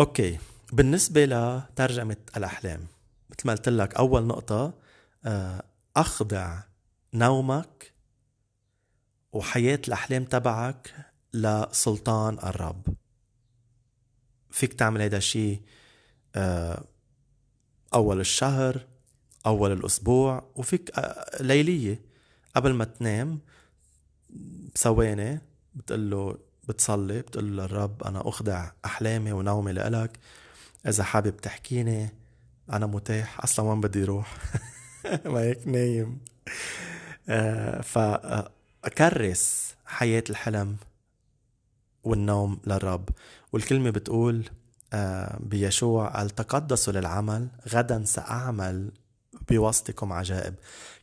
أوكي بالنسبة لترجمة الأحلام مثل ما قلت لك أول نقطة آه، أخضع نومك وحياة الأحلام تبعك لسلطان الرب. فيك تعمل هيدا الشيء آه، أول الشهر أول الأسبوع وفيك آه، ليلية قبل ما تنام بثواني بتقول له بتصلي بتقول له للرب أنا اخضع أحلامي ونومي لإلك. إذا حابب تحكيني أنا متاح. أصلا وين بدي أروح ما هيك نايم. آه فأكرس حياة الحلم. والنوم للرب. والكلمة بتقول آه بيشوع قال تقدسوا للعمل؟ غدا سأعمل بوسطكم عجائب.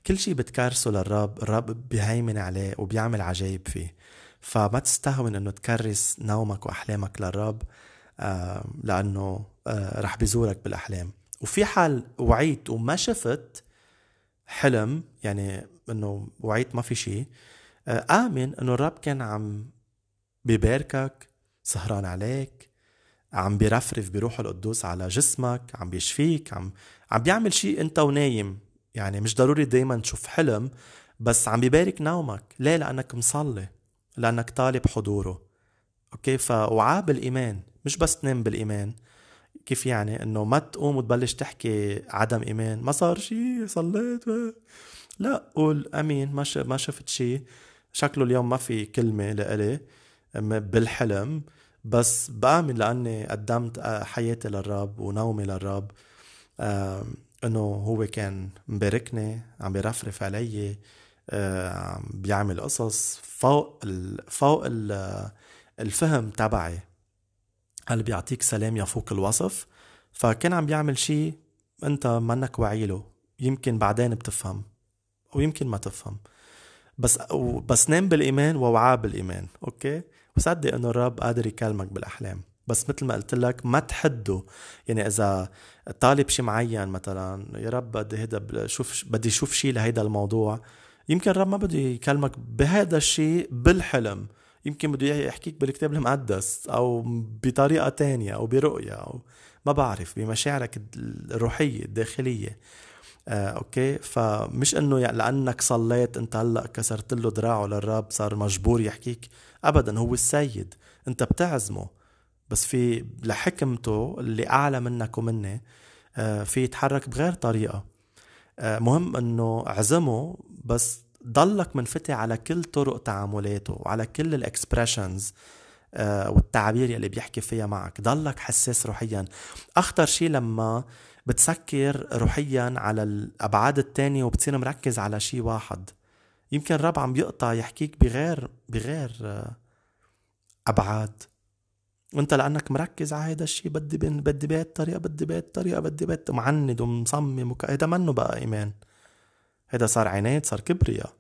كل شيء بتكرسه للرب الرب بيهيمن عليه وبيعمل عجائب فيه. فما تستهون إنه تكرس نومك وأحلامك للرب آه لأنه آه رح بيزورك بالأحلام. وفي حال وعيت وما شفت حلم يعني إنه وعيت ما في شيء آمن إنه الرب كان عم بيباركك سهران عليك عم بيرفرف بروح القدوس على جسمك عم بيشفيك عم عم بيعمل شيء انت ونايم. يعني مش ضروري دايما تشوف حلم بس عم بيبارك نومك. ليه؟ لأنك مصلي لأنك طالب حضوره. okay؟ فوعى بالايمان مش بس تنام بالإيمان. كيف يعني؟ إنه ما تقوم وتبلش تحكي عدم إيمان. ما صار شيء صليت. لا قول أمين. ما ما شفت شيء شكله اليوم ما في كلمة لإلي. بالحلم بس بآمن لأني قدمت حياتي للرب ونومي للرب. إنه هو كان مباركني عم بيرفرف علي. عم بيعمل قصص فوق فوق ال الفهم تبعي. اللي بيعطيك سلام يفوق الوصف؟ فكان عم بيعمل شيء أنت منك واعي له. يمكن بعدين بتفهم ويمكن ما تفهم. بس بس نام بالإيمان ووعى بالإيمان أوكي؟ وصدق إنه الرب قادر يكلمك بالأحلام. بس مثل ما قلت لك ما تحده. يعني إذا طالب شيء معين مثلا يا رب بدي هيدا شوف بدي أشوف شيء لهيدا الموضوع. يمكن الرب ما بده يكلمك بهذا الشيء بالحلم. يمكن بده يحكيك بالكتاب المقدس أو بطريقة تانية أو برؤية أو ما بعرف بمشاعرك الروحية الداخلية. آه، okay؟ فمش إنه يعني لأنك صليت أنت هلأ كسرت له دراعه للرب صار مجبور يحكيك. ابدا هو السيد. أنت بتعزمه. بس في لحكمته اللي أعلى منك ومني آه، في يتحرك بغير طريقة. آه، مهم إنه اعزمه بس ضلك منفتح على كل طرق تعاملاته وعلى كل ال expressions والتعابير يلي بيحكي فيها معك. ضلك حساس روحيا. أخطر شيء لما بتسكر روحيا على الأبعاد التانية وبتصير مركز على شيء واحد. يمكن الرب عم بيقطع يحكيك بغير بغير آه، أبعاد. وأنت لأنك مركز على هذا الشيء بدي بين بدي بهي الطريقة بدي بهي الطريقة بدي بهي معند ومصمم وك... منه بقى إيمان. هذا صار عناد صار كبرياء.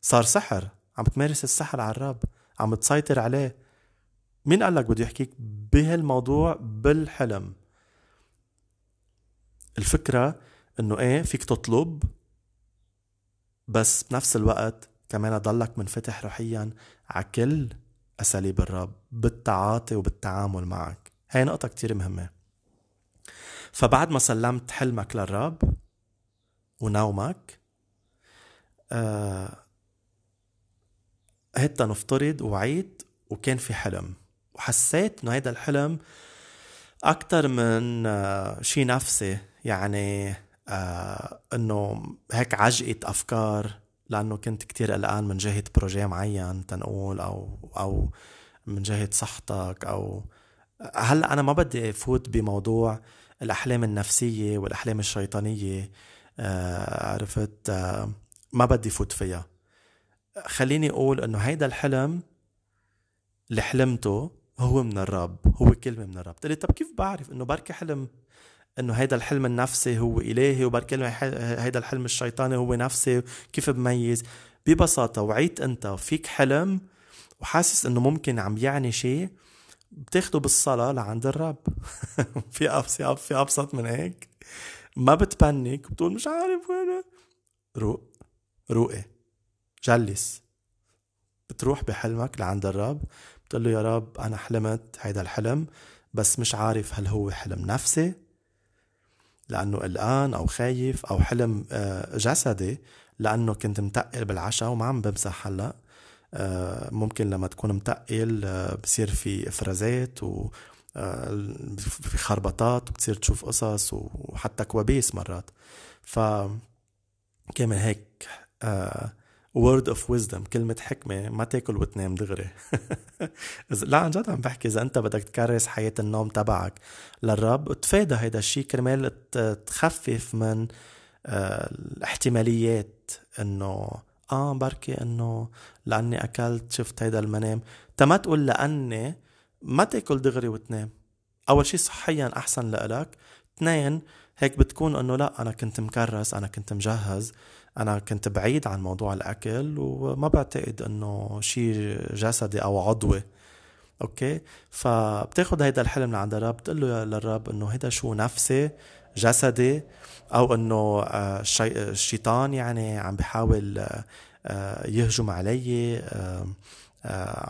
صار سحر عم تمارس السحر على الرب عم تسيطر عليه. مين قال لك بده يحكيك بهالموضوع بالحلم؟ الفكرة إنه إيه فيك تطلب بس بنفس الوقت كمان ضلك منفتح روحيا على كل أساليب الرب بالتعاطي وبالتعامل معك. هاي نقطة كتير مهمة. فبعد ما سلمت حلمك للرب ونومك آه هتا نفترض وعيت وكان في حلم. وحسيت إنه هيدا الحلم أكتر من آه شي نفسي. يعني آه إنه هيك عجقة أفكار لأنه كنت كتير قلقان من جهة بروجي معين تنقول أو أو من جهة صحتك أو هلأ أنا ما بدي افوت بموضوع الأحلام النفسية والأحلام الشيطانية آه عرفت؟ آه ما بدي فوت فيها. خليني أقول إنه هيدا الحلم اللي حلمته هو من الرب هو كلمة من الرب. قلت طب كيف بعرف إنه بركي حلم إنه هيدا الحلم النفسي هو إلهي وبركي هيدا الحلم الشيطاني هو نفسي كيف بميز؟ ببساطة وعيت أنت فيك حلم وحاسس إنه ممكن عم يعني شيء بتاخده بالصلاة لعند الرب. في في أبسط من هيك. ما بتبنك بتقول مش عارف وين. روق روقي جلس. بتروح بحلمك لعند الرب. بتقول له يا رب أنا حلمت هيدا الحلم بس مش عارف هل هو حلم نفسي لأنه قلقان أو خايف أو حلم آه، جسدي لأنه كنت متقل بالعشاء وما عم بمسح هلأ. آه، ممكن لما تكون متقل آه، بصير في إفرازات و في خربطات وبتصير تشوف قصص وحتى كوابيس مرات. ف كمان هيك word of wisdom كلمة حكمة ما تاكل وتنام دغري. لا عن جد عم بحكي إذا أنت بدك تكرس حياة النوم تبعك للرب تفادى هيدا الشيء كرمال تخفف من آه، الاحتماليات إنه آه بركي إنه لأني أكلت شفت هيدا المنام. تما تقول لأني ما تاكل دغري وتنام. أول شيء صحيا أحسن لإلك. اثنين هيك بتكون إنه لا أنا كنت مكرس أنا كنت مجهز. أنا كنت بعيد عن موضوع الأكل وما بعتقد إنه شيء جسدي أو عضوي. أوكي؟ فبتاخد هيدا الحلم لعند الرب بتقول له للرب إنه هيدا شو نفسي جسدي أو إنه آه، الشيطان يعني عم بيحاول آه، يهجم علي آه،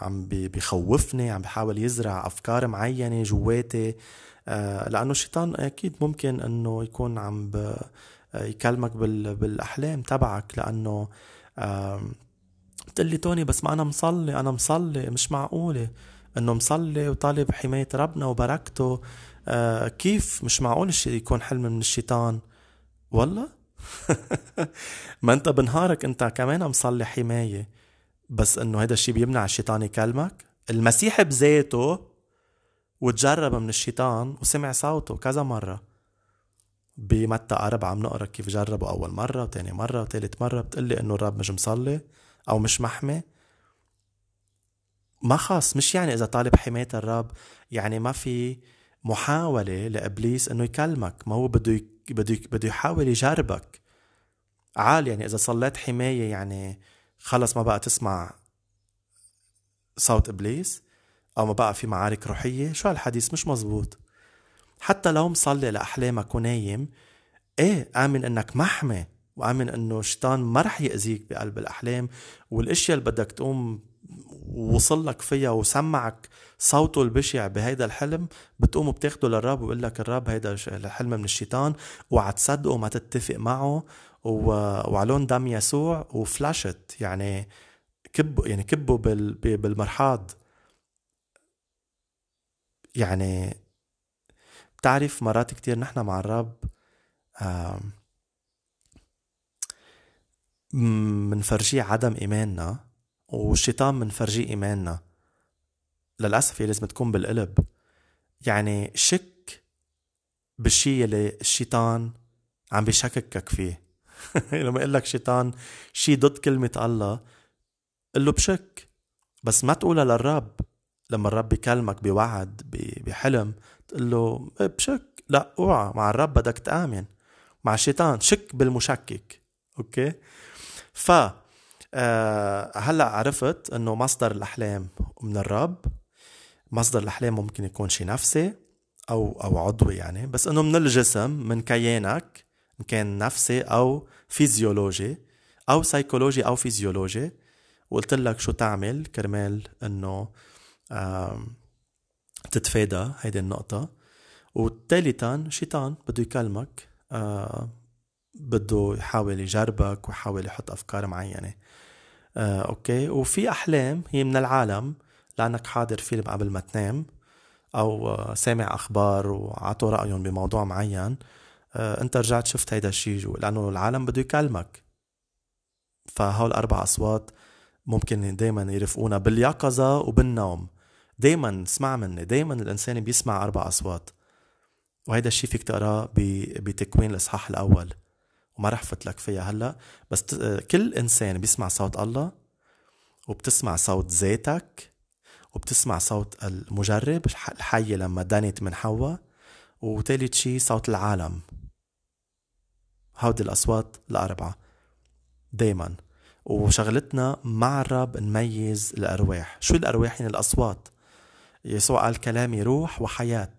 عم بيخوفني عم بيحاول يزرع أفكار معينة جواتي. لأنه الشيطان أكيد ممكن إنه يكون عم يكلمك بالأحلام تبعك لأنه بتقول لي توني بس ما أنا مصلي أنا مصلي مش معقولة إنه مصلي وطالب حماية ربنا وبركته. آه كيف مش معقول يكون حلم من الشيطان؟ والله؟ ما أنت بنهارك أنت كمان مصلي حماية بس إنه هذا الشيء بيمنع الشيطان يكلمك. المسيح بذاته وتجرب من الشيطان وسمع صوته كذا مرة. بمتى أربعة عم نقرا كيف جربوا أول مرة وتاني مرة وتالت مرة بتقلي إنه الرب مش مصلي أو مش محمي. ما خاص مش يعني إذا طالب حماية الرب يعني ما في محاولة لإبليس إنه يكلمك ما هو بده بده بده يحاول يجربك. عال يعني إذا صليت حماية يعني خلص ما بقى تسمع صوت إبليس أو ما بقى في معارك روحية شو هالحديث؟ مش مزبوط. حتى لو مصلي لأحلامك ونايم إيه آمن إنك محمي وآمن إنه الشيطان ما رح يأذيك بقلب الأحلام والإشياء اللي بدك تقوم ووصل لك فيها وسمعك صوته البشع بهيدا الحلم بتقوم بتاخده للرب وبقول لك الرب هيدا الحلم من الشيطان وعتصدقه وما تتفق معه وعلون دم يسوع وفلاشت يعني كبوا يعني كبوا بالمرحاض. يعني بتعرف مرات كتير نحن مع الرب منفرجيه عدم إيماننا والشيطان منفرجيه إيماننا. للأسف هي لازم تكون بالقلب. يعني شك بالشي يلي الشيطان عم بيشككك فيه. لما يقول لك شيطان شي ضد كلمة الله قل له بشك. بس ما تقولها للرب. لما الرب بيكلمك بوعد بحلم تقول له إيه، بشك. لا اوعى مع الرب بدك تآمن مع الشيطان شك بالمشكك. okay؟ ف آه هلأ عرفت إنه مصدر الأحلام من الرب. مصدر الأحلام ممكن يكون شيء نفسي أو أو عضوي يعني بس إنه من الجسم من كيانك إن كان نفسي أو فيزيولوجي أو سيكولوجي أو فيزيولوجي. وقلت لك شو تعمل كرمال إنه تتفادى هيدي النقطة. وثالثا شيطان بده يكلمك آه بده يحاول يجربك ويحاول يحط أفكار معينة. آه، أوكي. وفي أحلام هي من العالم لأنك حاضر فيلم قبل ما تنام أو آه، سامع أخبار وعطوا رأيهم بموضوع معين. آه، أنت رجعت شفت هيدا الشيء لأنه العالم بده يكلمك. فهول أربع أصوات ممكن دايما يرفقونا باليقظة وبالنوم. دايما اسمع مني دايما الإنسان بيسمع أربع أصوات. وهيدا الشيء فيك تقراه بتكوين الإصحاح الأول. وما رح فوت لك فيها هلأ. بس كل إنسان بيسمع صوت الله وبتسمع صوت ذاتك وبتسمع صوت المجرب الحية لما دنت من حواء وثالث شيء صوت العالم. هودي الأصوات الأربعة. دايما. وشغلتنا مع الرب نميز الأرواح. شو الأرواح؟ يعني الأصوات. يسوع قال كلامي روح وحياة.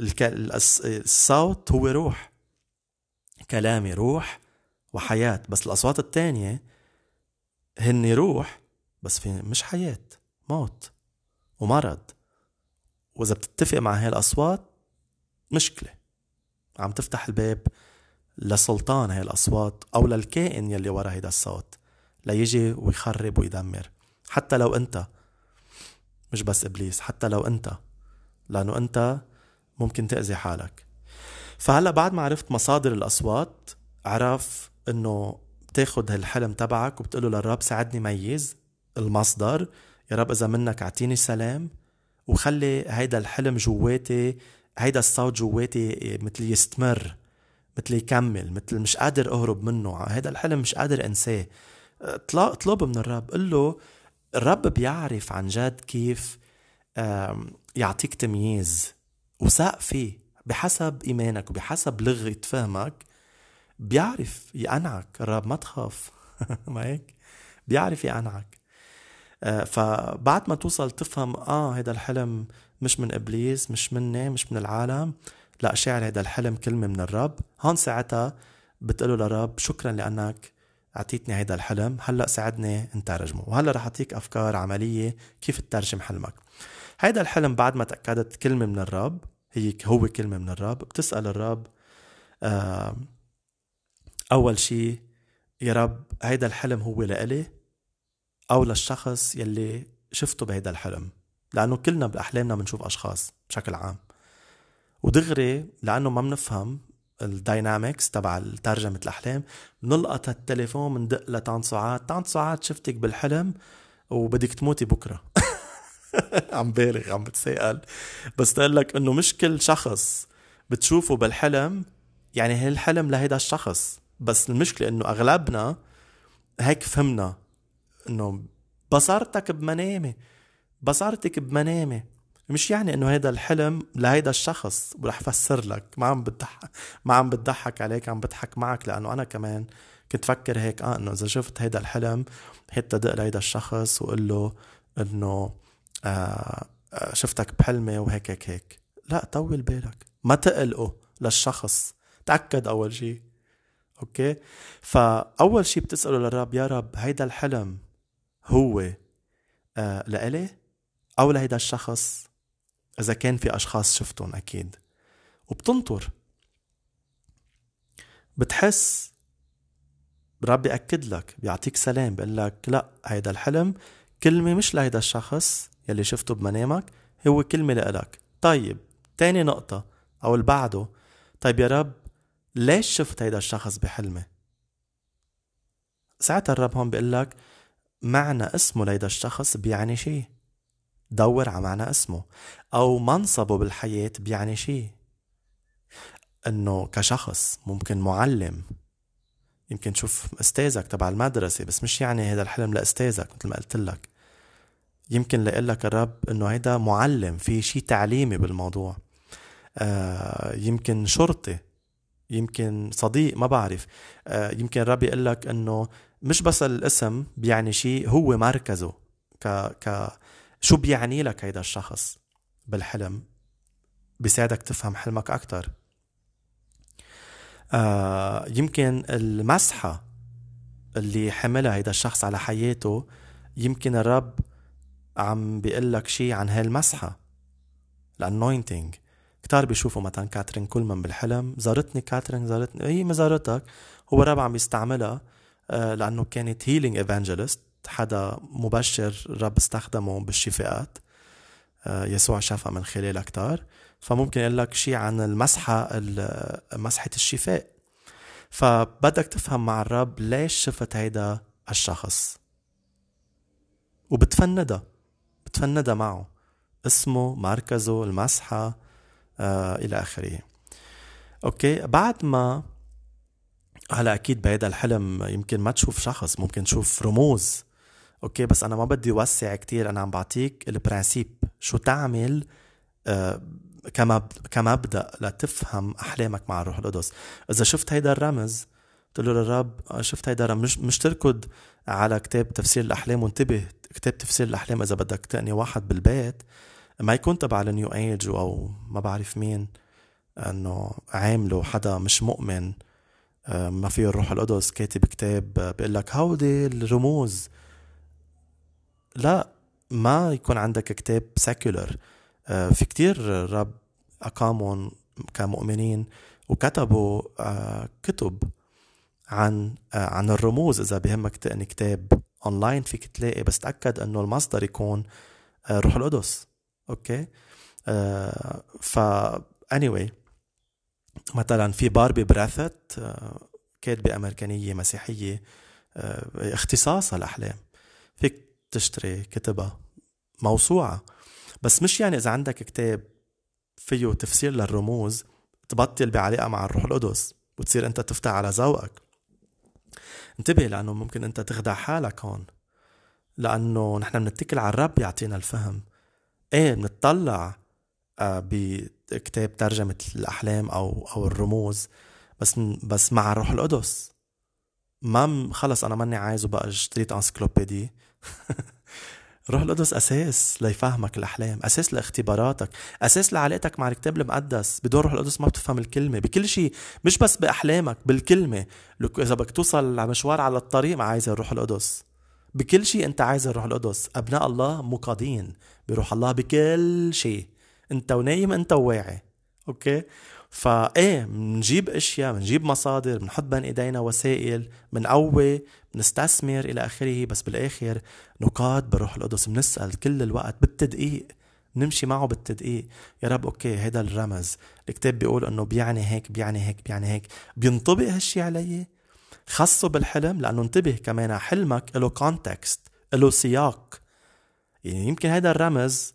الصوت هو روح. كلامي روح وحياة. بس الأصوات التانية هن روح بس في مش حياة موت ومرض. وإذا بتتفق مع هاي الأصوات مشكلة. عم تفتح الباب لسلطان هاي الأصوات أو للكائن يلي ورا هيدا الصوت ليجي ويخرب ويدمر. حتى لو أنت مش بس إبليس حتى لو أنت. لأنه أنت ممكن تأذي حالك. فهلأ بعد ما عرفت مصادر الأصوات عرف إنه بتاخد هالحلم تبعك وبتقوله للرب ساعدني ميز المصدر يا رب إذا منك أعطيني سلام وخلي هيدا الحلم جواتي هيدا الصوت جواتي مثل يستمر مثل يكمل مثل مش قادر أهرب منه هيدا الحلم مش قادر أنساه. اطلب من الرب قل له الرب بيعرف عن جد كيف يعطيك تمييز وثق فيه بحسب إيمانك وبحسب لغة فهمك. بيعرف يقنعك الرب ما تخاف. ما هيك؟ بيعرف يقنعك. آه، فبعد ما توصل تفهم آه هذا الحلم مش من إبليس مش مني مش من العالم. لا شاعر هذا الحلم كلمة من الرب. هون ساعتها بتقول للرب شكرا لأنك أعطيتني هذا الحلم هلأ ساعدني نترجمه وهلأ رح أعطيك أفكار عملية كيف تترجم حلمك. هيدا الحلم بعد ما تأكدت كلمة من الرب هي هو كلمة من الرب. بتسأل الرب آه أول شي يا رب هيدا الحلم هو لإلي أو للشخص يلي شفته بهيدا الحلم؟ لأنه كلنا بأحلامنا بنشوف أشخاص بشكل عام. ودغري لأنه ما بنفهم الداينامكس تبع ترجمة الأحلام. بنلقط التليفون بندق لطنط سعاد طنط سعاد شفتك بالحلم وبدك تموتي بكرة. عم بالغ عم بتسائل بس تقول لك إنه مش كل شخص بتشوفه بالحلم. يعني هي الحلم لهيدا الشخص. بس المشكلة إنه أغلبنا هيك فهمنا إنه بصرتك بمنامي بصرتك بمنامي مش يعني إنه هيدا الحلم لهيدا الشخص ورح فسر لك ما عم بتضحك ما عم بتضحك عليك عم بضحك معك لأنه أنا كمان كنت فكر هيك آه إنه إذا شفت هيدا الحلم هيك تدق لهيدا الشخص وقول له إنه آه، آه، شفتك بحلمي وهيك هيك هيك. لا طول بالك. ما تقلقه للشخص. تأكد أول شيء أوكي؟ فأول شيء بتسأله للرب يا رب هيدا الحلم هو آه لإلي أو لهيدا الشخص؟ إذا كان في أشخاص شفتهم أكيد. وبتنطر. بتحس ربي أكد لك بيعطيك سلام بيقول لك لا هيدا الحلم كلمة مش لهيدا الشخص يلي شفته بمنامك هو كلمة لإلك. طيب تاني نقطة أو اللي بعده. طيب يا رب ليش شفت هيدا الشخص بحلمي ساعتها الرب هون بيقول لك معنى اسمه لهيدا الشخص بيعني شيء. دور على معنى اسمه أو منصبه بالحياة بيعني شيء. إنه كشخص ممكن معلم. يمكن تشوف أستاذك تبع المدرسة بس مش يعني هذا الحلم لأستاذك مثل ما قلت لك. يمكن لك الرب إنه هيدا معلم في شيء تعليمي بالموضوع. آه يمكن شرطي. يمكن صديق ما بعرف. آه يمكن الرب يقول لك إنه مش بس الاسم بيعني شيء هو مركزه. ك ك شو بيعني لك هيدا الشخص بالحلم؟ بيساعدك تفهم حلمك أكثر آه يمكن المسحة اللي حملها هيدا الشخص على حياته يمكن الرب عم بيقول لك شيء عن هالمسحة. ال anointing. كتار بيشوفوا مثلا كاترين كولمان بالحلم. زارتني كاترين زارتني هي ما زارتك. هو الرب عم يستعملها آه لأنه كانت healing evangelist حدا مبشر الرب استخدمه بالشفاءات آه يسوع شافها من خلالها كتار. فممكن يقول لك شيء عن المسحة مسحة الشفاء. فبدك تفهم مع الرب ليش شفت هيدا الشخص. وبتفندها بتفندها معه. اسمه مركزه المسحة آه إلى آخره. okay بعد ما هلا أكيد بهيدا الحلم يمكن ما تشوف شخص ممكن تشوف رموز. okay بس أنا ما بدي وسع كتير أنا عم بعطيك ال principe. شو تعمل؟ آه كمبدا لتفهم أحلامك مع الروح القدس. إذا شفت هيدا الرمز تقول له للرب شفت هيدا الرمز مش, مش تركض على كتاب تفسير الأحلام وانتبه كتاب تفسير الأحلام إذا بدك تقني واحد بالبيت. ما يكون تبع النيو إيج أو ما بعرف مين إنه عامله حدا مش مؤمن ما فيه الروح القدس كاتب كتاب بيقول لك هودي الرموز. لا ما يكون عندك كتاب secular آه، في كتير رب أقامهم كمؤمنين وكتبوا آه، كتب عن آه، عن الرموز. إذا بهمك تقتني كتاب أونلاين فيك تلاقي. بس تأكد إنه المصدر يكون روح القدس. okay؟ ف anyway مثلا في باربي بريثيت كاتبة أمريكانية مسيحية اختصاصها الأحلام فيك تشتري كتبها موسوعة. بس مش يعني إذا عندك كتاب فيه تفسير للرموز تبطل بعلاقة مع الروح القدس وتصير أنت تفتح على ذوقك. انتبه لأنه ممكن أنت تخدع حالك هون. لأنه نحن بنتكل على الرب يعطينا الفهم. إيه بنطلع آه، بكتاب ترجمة الأحلام أو أو الرموز. بس بس مع الروح القدس. ما خلص أنا ماني عايزه بقى اشتريت أنسكلوبيدي. روح القدس أساس ليفهمك الأحلام أساس لاختباراتك أساس لعلاقتك مع الكتاب المقدس. بدون روح القدس ما بتفهم الكلمة. بكل شيء مش بس بأحلامك بالكلمة. لك إذا بدك توصل مشوار على الطريق ما عايز الروح القدس. بكل شيء أنت عايز الروح القدس. أبناء الله مقادين بروح الله بكل شيء. أنت ونايم أنت وواعي. okay؟ فايه بنجيب أشياء بنجيب مصادر بنحط بين إيدينا وسائل بنقوي بنستثمر إلى آخره. بس بالآخر نقاد بروح القدس بنسال كل الوقت بالتدقيق نمشي معه بالتدقيق. يا رب okay هيدا الرمز. الكتاب بيقول إنه بيعني هيك بيعني هيك بيعني هيك. بينطبق هالشي علي؟ خصه بالحلم لأنه انتبه كمان حلمك له context له سياق. يعني يمكن هيدا الرمز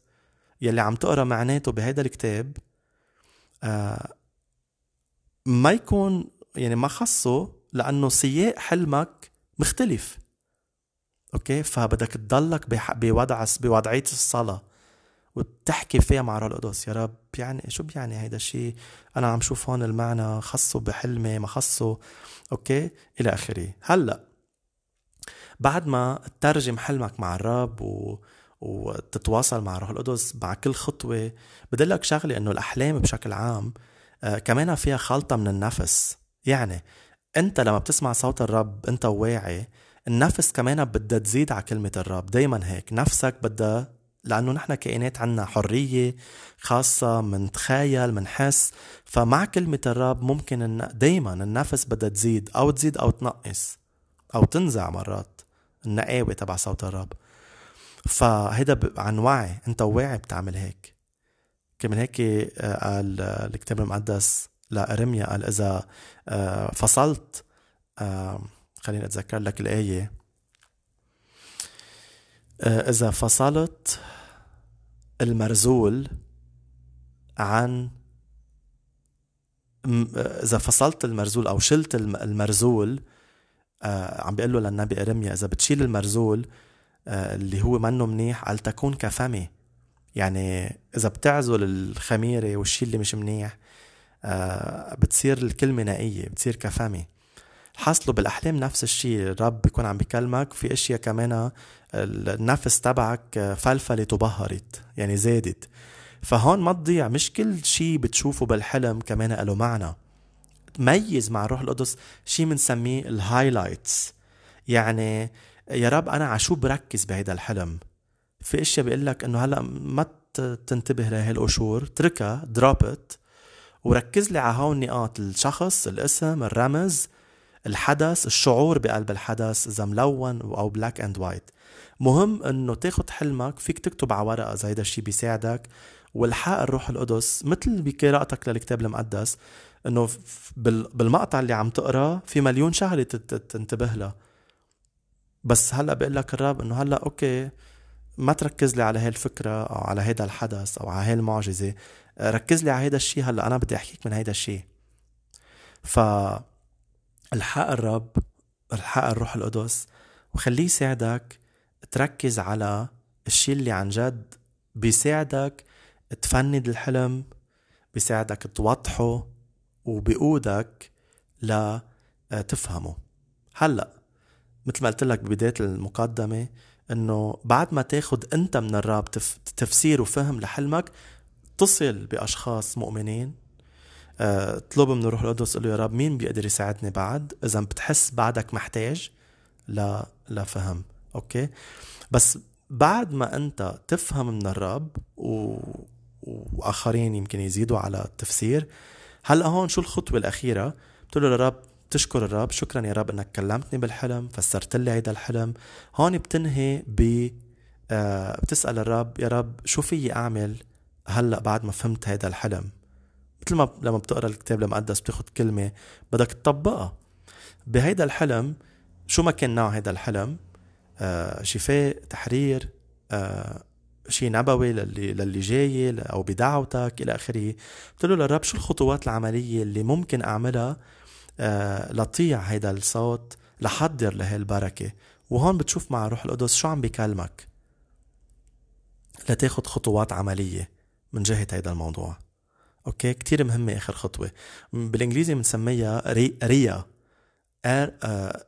يلي عم تقرأ معناته بهيدا الكتاب آه ما يكون يعني ما خصه لأنه سياق حلمك مختلف. أوكي؟ فبدك تضلك بوضع بوضعية الصلاة وتحكي فيها مع روح القدس. يا رب يعني شو بيعني هيدا الشيء أنا عم شوف هون المعنى خصه بحلمي ما خصه. أوكي؟ إلى آخره. هلأ بعد ما تترجم حلمك مع الرب و... وتتواصل مع روح القدس مع كل خطوة بدلك شغلة إنه الأحلام بشكل عام كمان فيها خلطة من النفس. يعني انت لما بتسمع صوت الرب انت واعي النفس كمان بدها تزيد على كلمة الرب. دايما هيك. نفسك بدها لأنه نحن كائنات عنا حرية خاصة منتخيل منحس. فمع كلمة الرب ممكن إن دايما النفس بدها تزيد أو تزيد أو تنقص أو تنزع مرات. النقاوة تبع صوت الرب. فهيدا عن وعي. انت واعي بتعمل هيك. كمان هيك آه، قال الكتاب المقدس لأرميا قال إذا آه، فصلت آه، خليني أتذكر لك الآية. إذا فصلت المرزول عن إذا فصلت المرزول أو شلت المرزول عم بيقول له للنبي إرميا إذا بتشيل المرزول اللي هو منه منيح قال تكون كفمي يعني إذا بتعزل الخميرة والشي اللي مش منيح آه، بتصير الكلمة نقية بتصير كفمي حصلوا بالأحلام نفس الشيء الرب بيكون عم بيكلمك في أشياء كمان النفس تبعك فلفلت وبهرت يعني زادت. فهون ما تضيع مش كل شيء بتشوفه بالحلم كمان له معنى. ميز مع الروح القدس شيء بنسميه ال highlights يعني يا رب أنا عشو بركز بهيدا الحلم؟ في أشياء بيقول لك إنه هلأ ما تنتبه لهي القشور اتركها drop it وركز لي على هون النقاط الشخص الاسم الرمز الحدث الشعور بقلب الحدث إذا ملون أو black and white مهم إنه تاخد حلمك فيك تكتب على ورقة إذا هيدا الشيء بيساعدك والحق الروح القدس مثل بقراءتك للكتاب المقدس إنه بالمقطع اللي عم تقرأ في مليون شغلة تنتبه لها. بس هلأ بقول لك الرب إنه هلأ okay ما تركز لي على هاي الفكرة أو على هيدا الحدث أو على هاي المعجزة ركز لي على هيدا الشيء هلأ أنا بدي أحكيك من هيدا الشيء. ف الحق الرب الحق الروح القدس وخليه يساعدك تركز على الشيء اللي عن جد بيساعدك تفند الحلم بيساعدك توضحه وبيقودك لتفهمه. هلأ مثل ما قلت لك ببداية المقدمة إنه بعد ما تاخد أنت من الرب تفسير وفهم لحلمك اتصل بأشخاص مؤمنين. أه، اطلب من الروح القدس قل له يا رب مين بيقدر يساعدني بعد؟ إذا بتحس بعدك محتاج لا لفهم أوكي؟ بس بعد ما أنت تفهم من الرب و... وآخرين يمكن يزيدوا على التفسير هلأ هون شو الخطوة الأخيرة؟ بتقول له للرب تشكر الرب. شكرا يا رب إنك كلمتني بالحلم فسرت لي هيدا الحلم. هون بتنهي ب آه بتسأل الرب يا رب شو فيي أعمل هلأ بعد ما فهمت هيدا الحلم؟ مثل ما لما بتقرأ الكتاب المقدس بتاخد كلمة بدك تطبقها. بهيدا الحلم شو ما كان نوع هيدا الحلم؟ آه شفاء تحرير آه شيء نبوي للي للي جاي أو بدعوتك إلى آخره. بتقول له للرب شو الخطوات العملية اللي ممكن أعملها لطيع هيدا الصوت لحضر لهي البركة. وهون بتشوف مع روح القدس شو عم بيكلمك. لتاخد خطوات عملية من جهة هيدا الموضوع. okay؟ كتير مهمة آخر خطوة. بالإنجليزي بنسميها ري RIA. R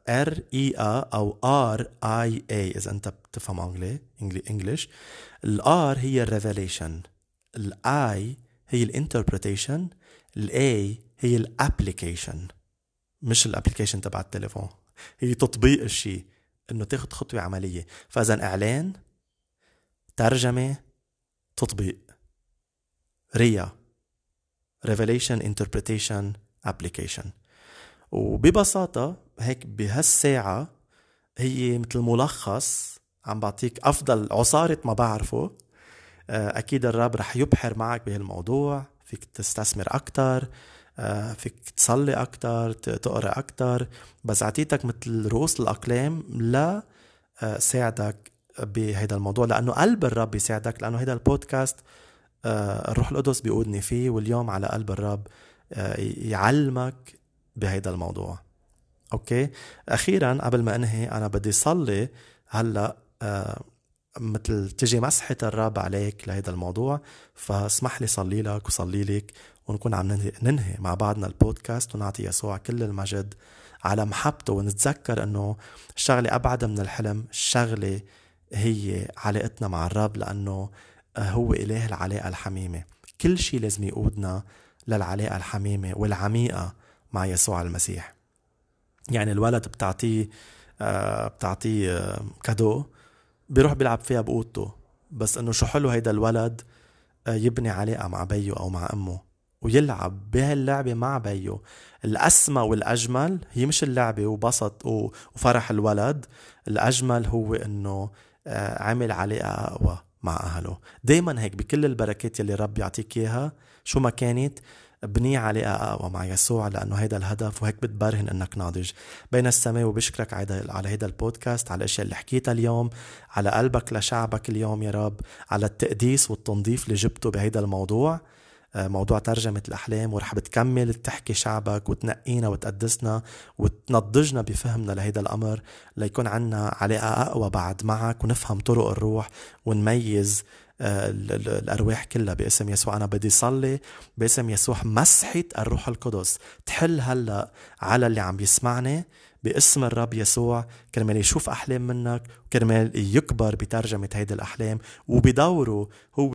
R I A أو R I A. إذا أنت بتفهم أنجلي انجلش الآر هي الريفيليشن. الآي هي الانتربريتيشن. الإي هي الأبليكيشن. مش الابلكيشن تبع التليفون. هي تطبيق الشيء إنه تاخد خطوة عملية. فإذا إعلان ترجمة تطبيق. ريا revelation interpretation application. وببساطة هيك بهالساعة هي مثل ملخص عم بعطيك أفضل عصارة ما بعرفه. آه، أكيد الرب رح يبحر معك بهالموضوع. فيك تستثمر آه، فيك تصلي أكتر تقرأ أكتر. بس أعطيتك مثل رؤوس الأقلام لا آه، ساعدك بهيدا الموضوع لأنه قلب الرب يساعدك لأنه هيدا البودكاست آه، الروح القدس بيقودني فيه واليوم على قلب الرب يعلمك بهيدا الموضوع. أوكي؟ أخيرا قبل ما أنهي أنا بدي صلي هلأ مثل تجي مسحة الرب عليك لهيدا الموضوع فاسمح لي صلي لك وصلي لك ونكون عم ننهي مع بعضنا البودكاست ونعطي يسوع كل المجد على محبته. ونتذكر إنه الشغلة أبعد من الحلم الشغلة هي علاقتنا مع الرب لأنه هو اله العلاقة الحميمة. كل شيء لازم يقودنا للعلاقة الحميمة والعميقة مع يسوع المسيح. يعني الولد بتعطيه آه، بتعطيه آه، كادو بيروح بيلعب فيها بأوضته. بس إنه شو حلو هيدا الولد آه، يبني علاقة مع بيو أو مع أمه. ويلعب بهاللعبة مع بيو. الأسمى والأجمل هي مش اللعبة وبسط وفرح الولد الأجمل هو إنه عمل علاقة أقوى مع أهله. دايما هيك بكل البركات يلي رب يعطيك إياها. شو ما كانت بني علاقة أقوى مع يسوع لأنه هيدا الهدف وهيك بتبرهن إنك ناضج. بين السماء وبشكرك على هيدا البودكاست على الأشياء اللي حكيتها اليوم على قلبك لشعبك اليوم يا رب على التقديس والتنظيف اللي جبته بهيدا الموضوع. آه، موضوع ترجمة الأحلام ورح بتكمل تحكي شعبك وتنقينا وتقدسنا وتنضجنا بفهمنا لهيدا الأمر ليكون عنا علاقة أقوى بعد معك ونفهم طرق الروح ونميز آه، الأرواح كلها باسم يسوع. أنا بدي صلي باسم يسوع مسحة الروح القدس. تحل هلأ على اللي عم يسمعني باسم الرب يسوع كرمال يشوف أحلام منك وكرمال يكبر بترجمة هيدي الأحلام وبدوره هو